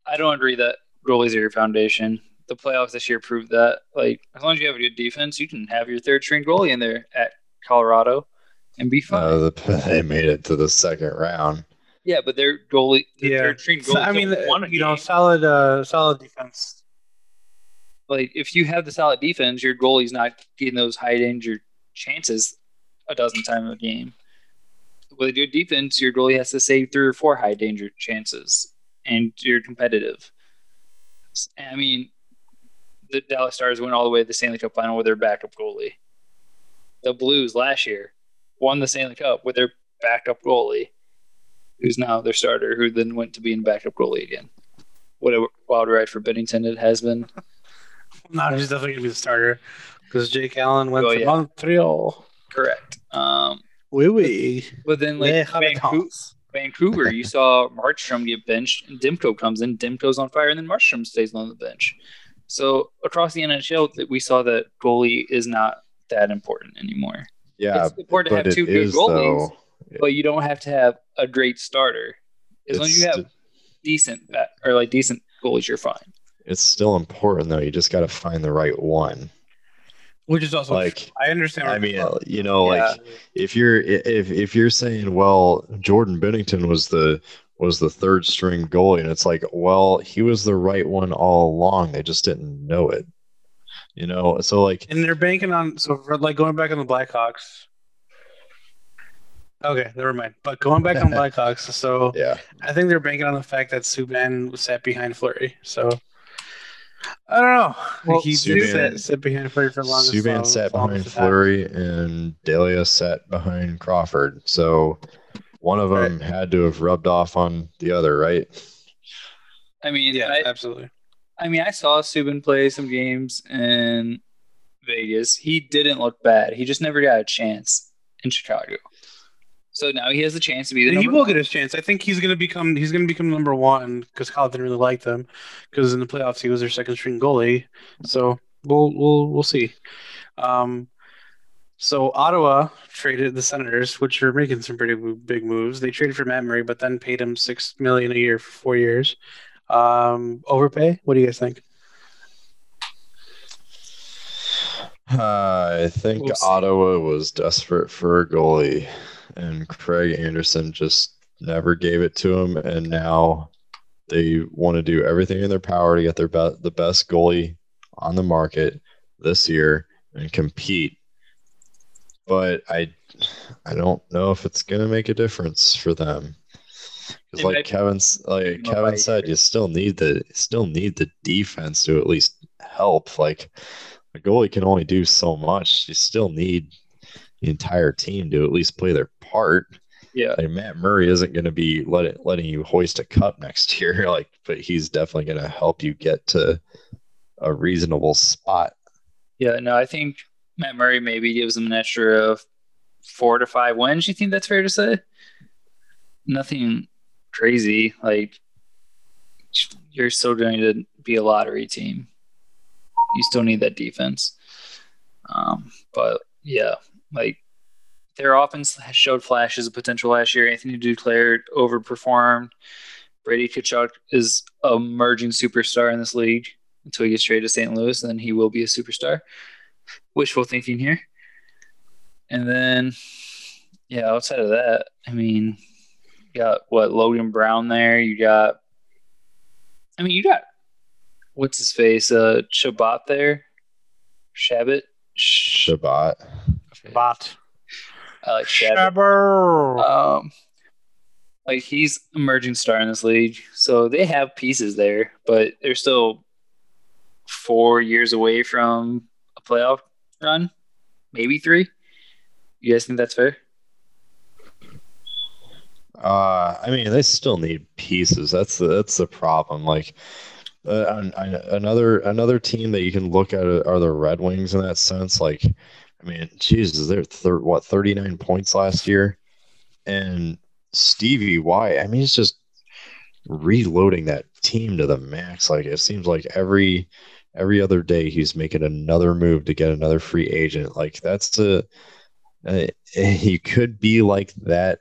I don't agree that goalies are your foundation. The playoffs this year proved that. Like as long as you have a good defense, you can have your third string goalie in there at Colorado and be fine. Uh, they made it to the second round. Yeah, but their goalie, yeah. third string goalie. I mean, you know, solid, uh, solid defense. Like if you have the solid defense, your goalie's not getting those high danger chances a dozen times a game. With a good defense, your goalie has to save three or four high danger chances, and you're competitive. I mean, the Dallas Stars went all the way to the Stanley Cup final with their backup goalie. The Blues last year won the Stanley Cup with their backup goalie who's now their starter, who then went to being backup goalie again. What a wild ride for Binnington it has been. no, he's definitely gonna be the starter because Jake Allen went oh, to yeah. Montreal. Correct. Um, oui, oui. But then, like Vancouver, Vancouver, you saw Markstrom get benched, and Demko comes in. Demko's on fire, and then Markstrom stays on the bench. So across the NHL, that we saw that goalie is not that important anymore. Yeah, it's important to have two good goalies. Though but you don't have to have a great starter. As it's long as you have st- decent or like decent goalies, you're fine. It's still important though. You just got to find the right one. Which is also like I understand. I mean, you know, yeah. like if you're if if you're saying, well, Jordan Binnington was the was the third string goalie, and it's like, well, he was the right one all along. They just didn't know it. You know, so like, and they're banking on so for like going back on the Blackhawks Okay, never mind. But going back on Blackhawks, so yeah, I think they're banking on the fact that Subban was sat behind Fleury. So I don't know. Well, he Subban, sat, sat behind Fleury for a long. Time. Subban sat behind Fleury, and Delia sat behind Crawford. So one of them right. had to have rubbed off on the other, right? I mean, yeah, I, absolutely. I mean, I saw Subban play some games in Vegas. He didn't look bad. He just never got a chance in Chicago. So now he has a chance to be the. he will one. get his chance. I think he's going to become he's going to become number one because Kyle didn't really like them because in the playoffs he was their second string goalie. So we'll we'll we'll see. Um, so Ottawa traded the Senators, which are making some pretty big moves. They traded for Matt Murray, but then paid him six million a year for four years. Um, overpay? What do you guys think? Uh, I think we'll Ottawa was desperate for a goalie and Craig Anderson just never gave it to him, and now they want to do everything in their power to get their be- the best goalie on the market this year and compete. But I, I don't know if it's gonna make a difference for them. Because like Kevin's like Kevin said, you still need the still need the defense to at least help. Like a goalie can only do so much. You still need the entire team to at least play their part. Yeah, like Matt Murray isn't going to be letting letting you hoist a cup next year, like, but he's definitely going to help you get to a reasonable spot. Yeah, no, I think Matt Murray maybe gives them an extra of four to five wins. You think that's fair to say? Nothing crazy. Like you're still going to be a lottery team. You still need that defense. Um, but yeah, like their offense showed flashes of potential last year. Anthony Duclair overperformed. Brady Tkachuk is a emerging superstar in this league until he gets traded to St. Louis, and then he will be a superstar. Wishful thinking here. And then, yeah, outside of that, I mean, you got what Logan Brown there. You got, I mean, you got what's his face, uh, Chabot there, Chabot, Chabot. Bot. I like Chabot. Um, like he's emerging star in this league, so they have pieces there, but they're still four years away from a playoff run, maybe three. You guys think that's fair? Uh, I mean, they still need pieces. That's the that's the problem. Like, uh, another another team that you can look at are the Red Wings in that sense. Like, I mean, Jesus, they're thir- what thirty nine points last year, and Stevie Y. I mean, it's just reloading that team to the max. Like, it seems like every every other day he's making another move to get another free agent. Like, that's a he could be like that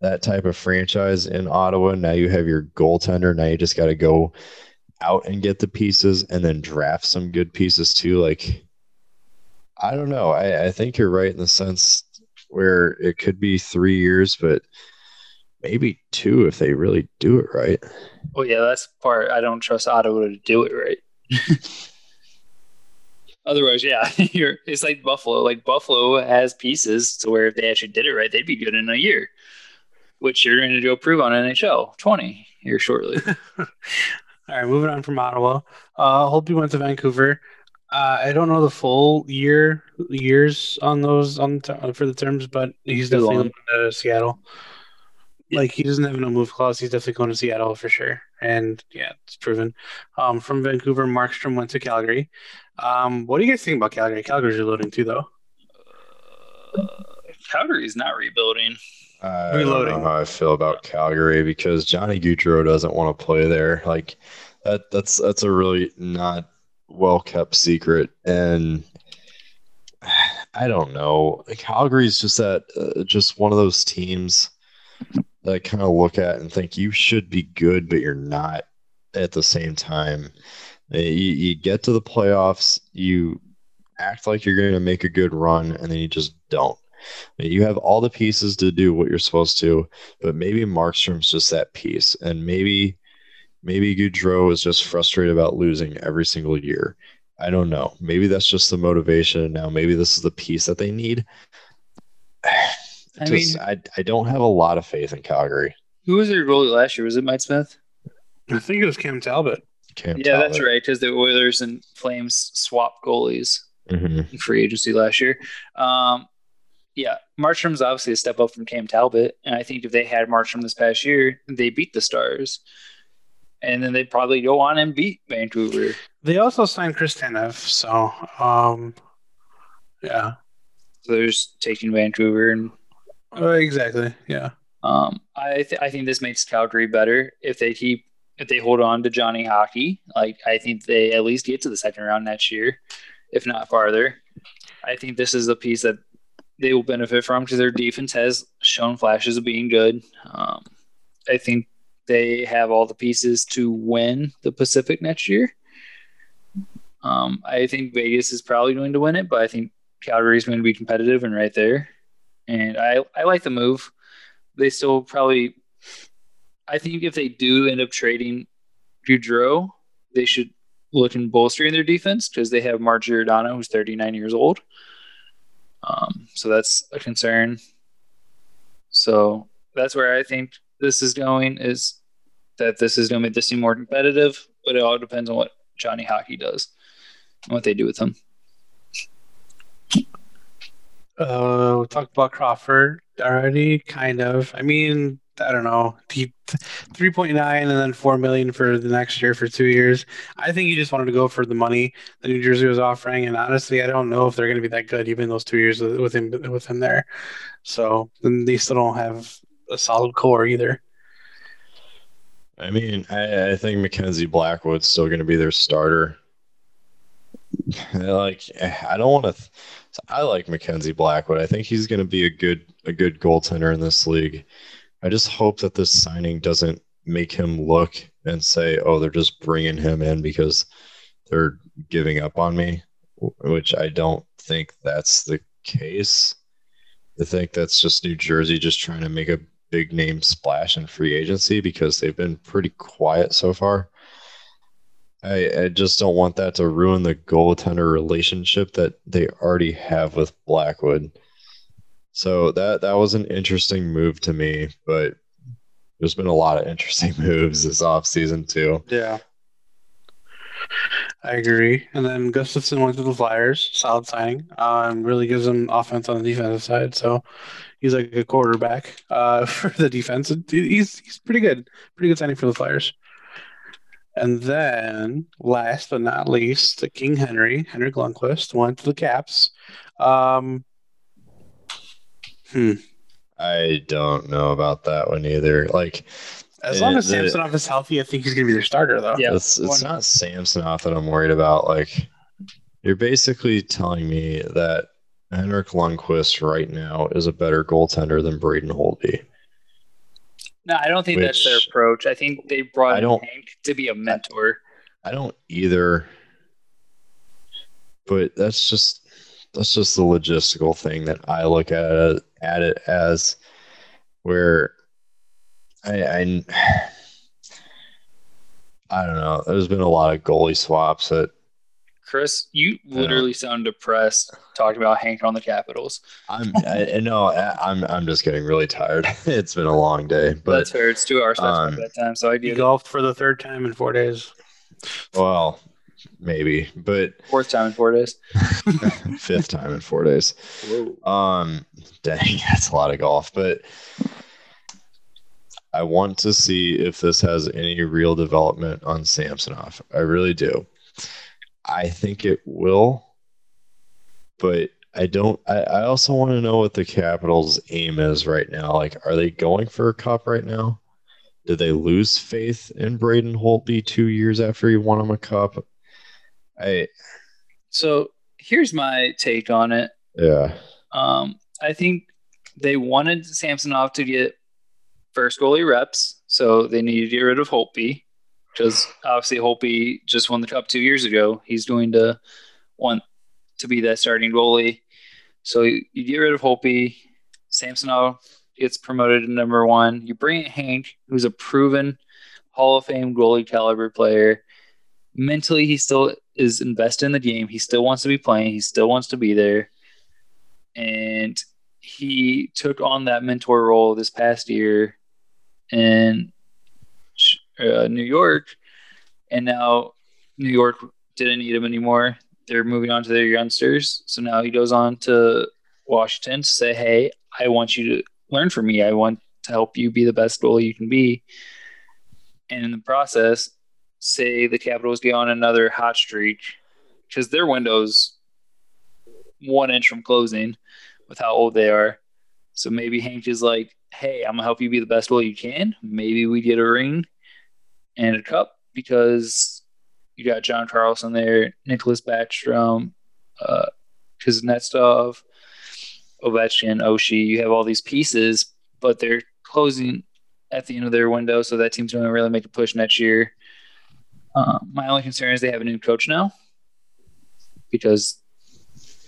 that type of franchise in Ottawa. Now you have your goaltender. Now you just got to go out and get the pieces and then draft some good pieces too. Like, I don't know. I, I think you're right in the sense where it could be three years, but maybe two if they really do it right. Oh yeah, that's part. I don't trust Ottawa to do it right. Otherwise, yeah, you're. It's like Buffalo. Like Buffalo has pieces to where if they actually did it right, they'd be good in a year which you're going to go prove on NHL 20 here shortly. All right, moving on from Ottawa. Uh, Holtby went to Vancouver. Uh, I don't know the full year years on those on for the terms, but he's Too definitely going to Seattle. Like he doesn't have no move clause. He's definitely going to Seattle for sure. And yeah, it's proven. Um, from Vancouver, Markstrom went to Calgary. Um, what do you guys think about Calgary? Calgary's reloading too, though. Uh, Calgary's not rebuilding. I Reloading. don't know how I feel about Calgary because Johnny Gaudreau doesn't want to play there. Like that, that's that's a really not well kept secret, and I don't know. Calgary's just that, uh, just one of those teams that I kind of look at and think you should be good, but you're not at the same time. Eh, you, you get to the playoffs, you act like you're going to make a good run, and then you just don't. Eh, you have all the pieces to do what you're supposed to, but maybe Markstrom's just that piece, and maybe maybe Gaudreau is just frustrated about losing every single year. I don't know. Maybe that's just the motivation now. Maybe this is the piece that they need. I just, mean, I, I don't have a lot of faith in Calgary. Who was their goalie last year? Was it Mike Smith? I think it was Cam Talbot. Cam yeah, Talbot. that's right. Because the Oilers and Flames swapped goalies mm-hmm. in free agency last year. Um, yeah, Markstrom's obviously a step up from Cam Talbot, and I think if they had Markstrom this past year, they beat the Stars, and then they'd probably go on and beat Vancouver. They also signed Chris Tanev, so um, yeah. So they're just taking Vancouver and uh, exactly, yeah. Um, I th- I think this makes Calgary better if they keep if they hold on to Johnny Hockey. Like I think they at least get to the second round next year, if not farther. I think this is a piece that they will benefit from because their defense has shown flashes of being good. Um, I think they have all the pieces to win the Pacific next year. Um, I think Vegas is probably going to win it, but I think Calgary is going to be competitive and right there. And I, I like the move. They still probably, I think if they do end up trading Gaudreau, they should look in bolstering their defense because they have Mark Giordano, who's 39 years old. Um, so that's a concern. So that's where I think this is going is that this is going to make this team more competitive, but it all depends on what Johnny Hockey does and what they do with him. Uh, we talked about Crawford already, kind of. I mean, I don't know, deep 3.9 and then 4 million for the next year for two years. I think he just wanted to go for the money that New Jersey was offering. And honestly, I don't know if they're going to be that good, even those two years with him, with him there. So then they still don't have a solid core either. I mean, I, I think Mackenzie Blackwood's still going to be their starter. like, I don't want to. Th- I like Mackenzie Blackwood. I think he's going to be a good a good goaltender in this league. I just hope that this signing doesn't make him look and say, "Oh, they're just bringing him in because they're giving up on me," which I don't think that's the case. I think that's just New Jersey just trying to make a big name splash in free agency because they've been pretty quiet so far. I, I just don't want that to ruin the goaltender relationship that they already have with Blackwood. So that that was an interesting move to me, but there's been a lot of interesting moves this off season too. Yeah. I agree. And then Gustafsson went to the Flyers. Solid signing. Um, really gives them offense on the defensive side. So he's like a quarterback uh, for the defense. He's he's pretty good. Pretty good signing for the Flyers. And then, last but not least, the King Henry, Henrik Lundqvist, went to the Caps. Um, hmm. I don't know about that one either. Like, as long as Samsonov is healthy, I think he's going to be their starter, though. Yeah, it's, it's not Samsonov that I'm worried about. Like, you're basically telling me that Henrik Lundqvist right now is a better goaltender than Braden Holtby. No, I don't think Which, that's their approach. I think they brought I don't, Hank to be a mentor. I don't either. But that's just that's just the logistical thing that I look at it, at it as where I, I I don't know. There's been a lot of goalie swaps that Chris, you literally sound depressed talking about Hank on the Capitals. I'm I, no, I'm I'm just getting really tired. it's been a long day, but that's fair. It's two hours past um, bedtime, so I get golfed for the third time in four days. Well, maybe, but fourth time in four days, fifth time in four days. Whoa. Um, dang, that's a lot of golf, but. I want to see if this has any real development on Samsonov. I really do. I think it will, but I don't. I, I also want to know what the Capitals' aim is right now. Like, are they going for a cup right now? Did they lose faith in Braden Holtby two years after he won him a cup? I. So here's my take on it. Yeah. Um, I think they wanted Samsonov to get first goalie reps, so they needed to get rid of Holtby because obviously Holtby just won the cup two years ago. He's going to want to be that starting goalie. So you, you get rid of Holtby. Samsonov gets promoted to number one. You bring in Hank, who's a proven Hall of Fame goalie caliber player. Mentally, he still is invested in the game. He still wants to be playing. He still wants to be there. And he took on that mentor role this past year. And uh, New York, and now New York didn't need him anymore. They're moving on to their youngsters. So now he goes on to Washington to say, "Hey, I want you to learn from me. I want to help you be the best goalie you can be." And in the process, say the Capitals get on another hot streak because their window's one inch from closing with how old they are. So maybe Hank is like, "Hey, I'm gonna help you be the best goalie you can. Maybe we get a ring." And a cup because you got John Carlson there, Nicholas Backstrom, uh, Kuznetsov, Ovechkin, Oshie. You have all these pieces, but they're closing at the end of their window, so that team's going to really make a push next year. Uh, my only concern is they have a new coach now because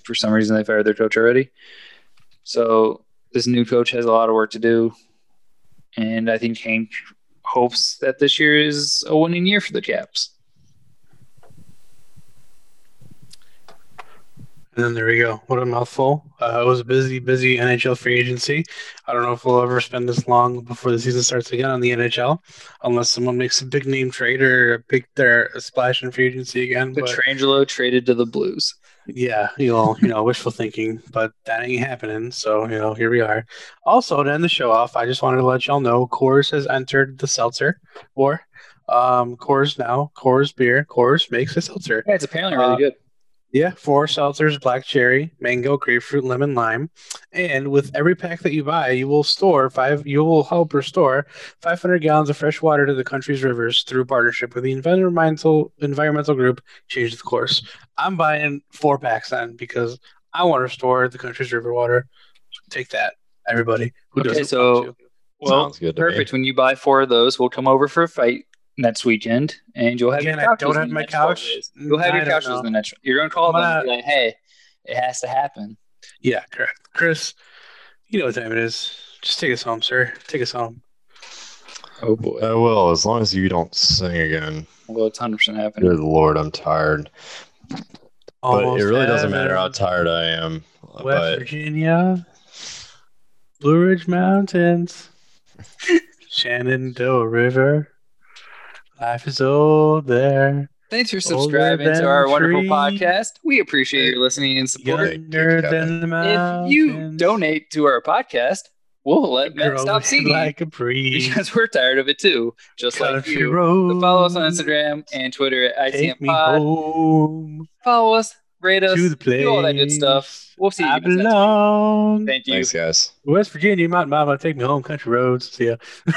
for some reason they fired their coach already. So this new coach has a lot of work to do, and I think Hank hopes that this year is a winning year for the Caps. And then there we go. What a mouthful. Uh, it was a busy, busy NHL free agency. I don't know if we'll ever spend this long before the season starts again on the NHL, unless someone makes a big name trade or a big their a splash in free agency again. Pietrangelo traded to the Blues. Yeah, you know, you know, wishful thinking, but that ain't happening. So, you know, here we are. Also, to end the show off, I just wanted to let y'all know Coors has entered the seltzer war. Um, Coors now, Coors beer, Coors makes a seltzer. Yeah, it's apparently really uh, good. Yeah, four seltzers, black cherry, mango, grapefruit, lemon, lime. And with every pack that you buy, you will store five you will help restore 500 gallons of fresh water to the country's rivers through partnership with the environmental environmental group Change the Course. I'm buying four packs then because I want to restore the country's river water. Take that, everybody. Who okay, so well, perfect. When you buy four of those, we'll come over for a fight next weekend, and you'll have Again, your I don't have my couch. You'll have I your couches in the next. You're gonna call them and be like, "Hey, it has to happen." Yeah, correct, Chris. You know what time it is. Just take us home, sir. Take us home. Oh boy. I will, as long as you don't sing again. Well, it's hundred percent happening. Good lord, I'm tired. Almost but it really doesn't matter how tired I am. West but... Virginia, Blue Ridge Mountains, Shenandoah River. Life is old there. Thanks for subscribing to our wonderful tree. podcast. We appreciate your listening and support. If you donate to our podcast, we'll let Matt stop singing like a breeze. because we're tired of it too, just Country like you. So follow us on Instagram and Twitter at ITM Pod. Follow us, rate us, do all that good stuff. We'll see you belong. Thank you. Thanks, guys. West Virginia, Mountain Mama, take me home, country roads. See ya.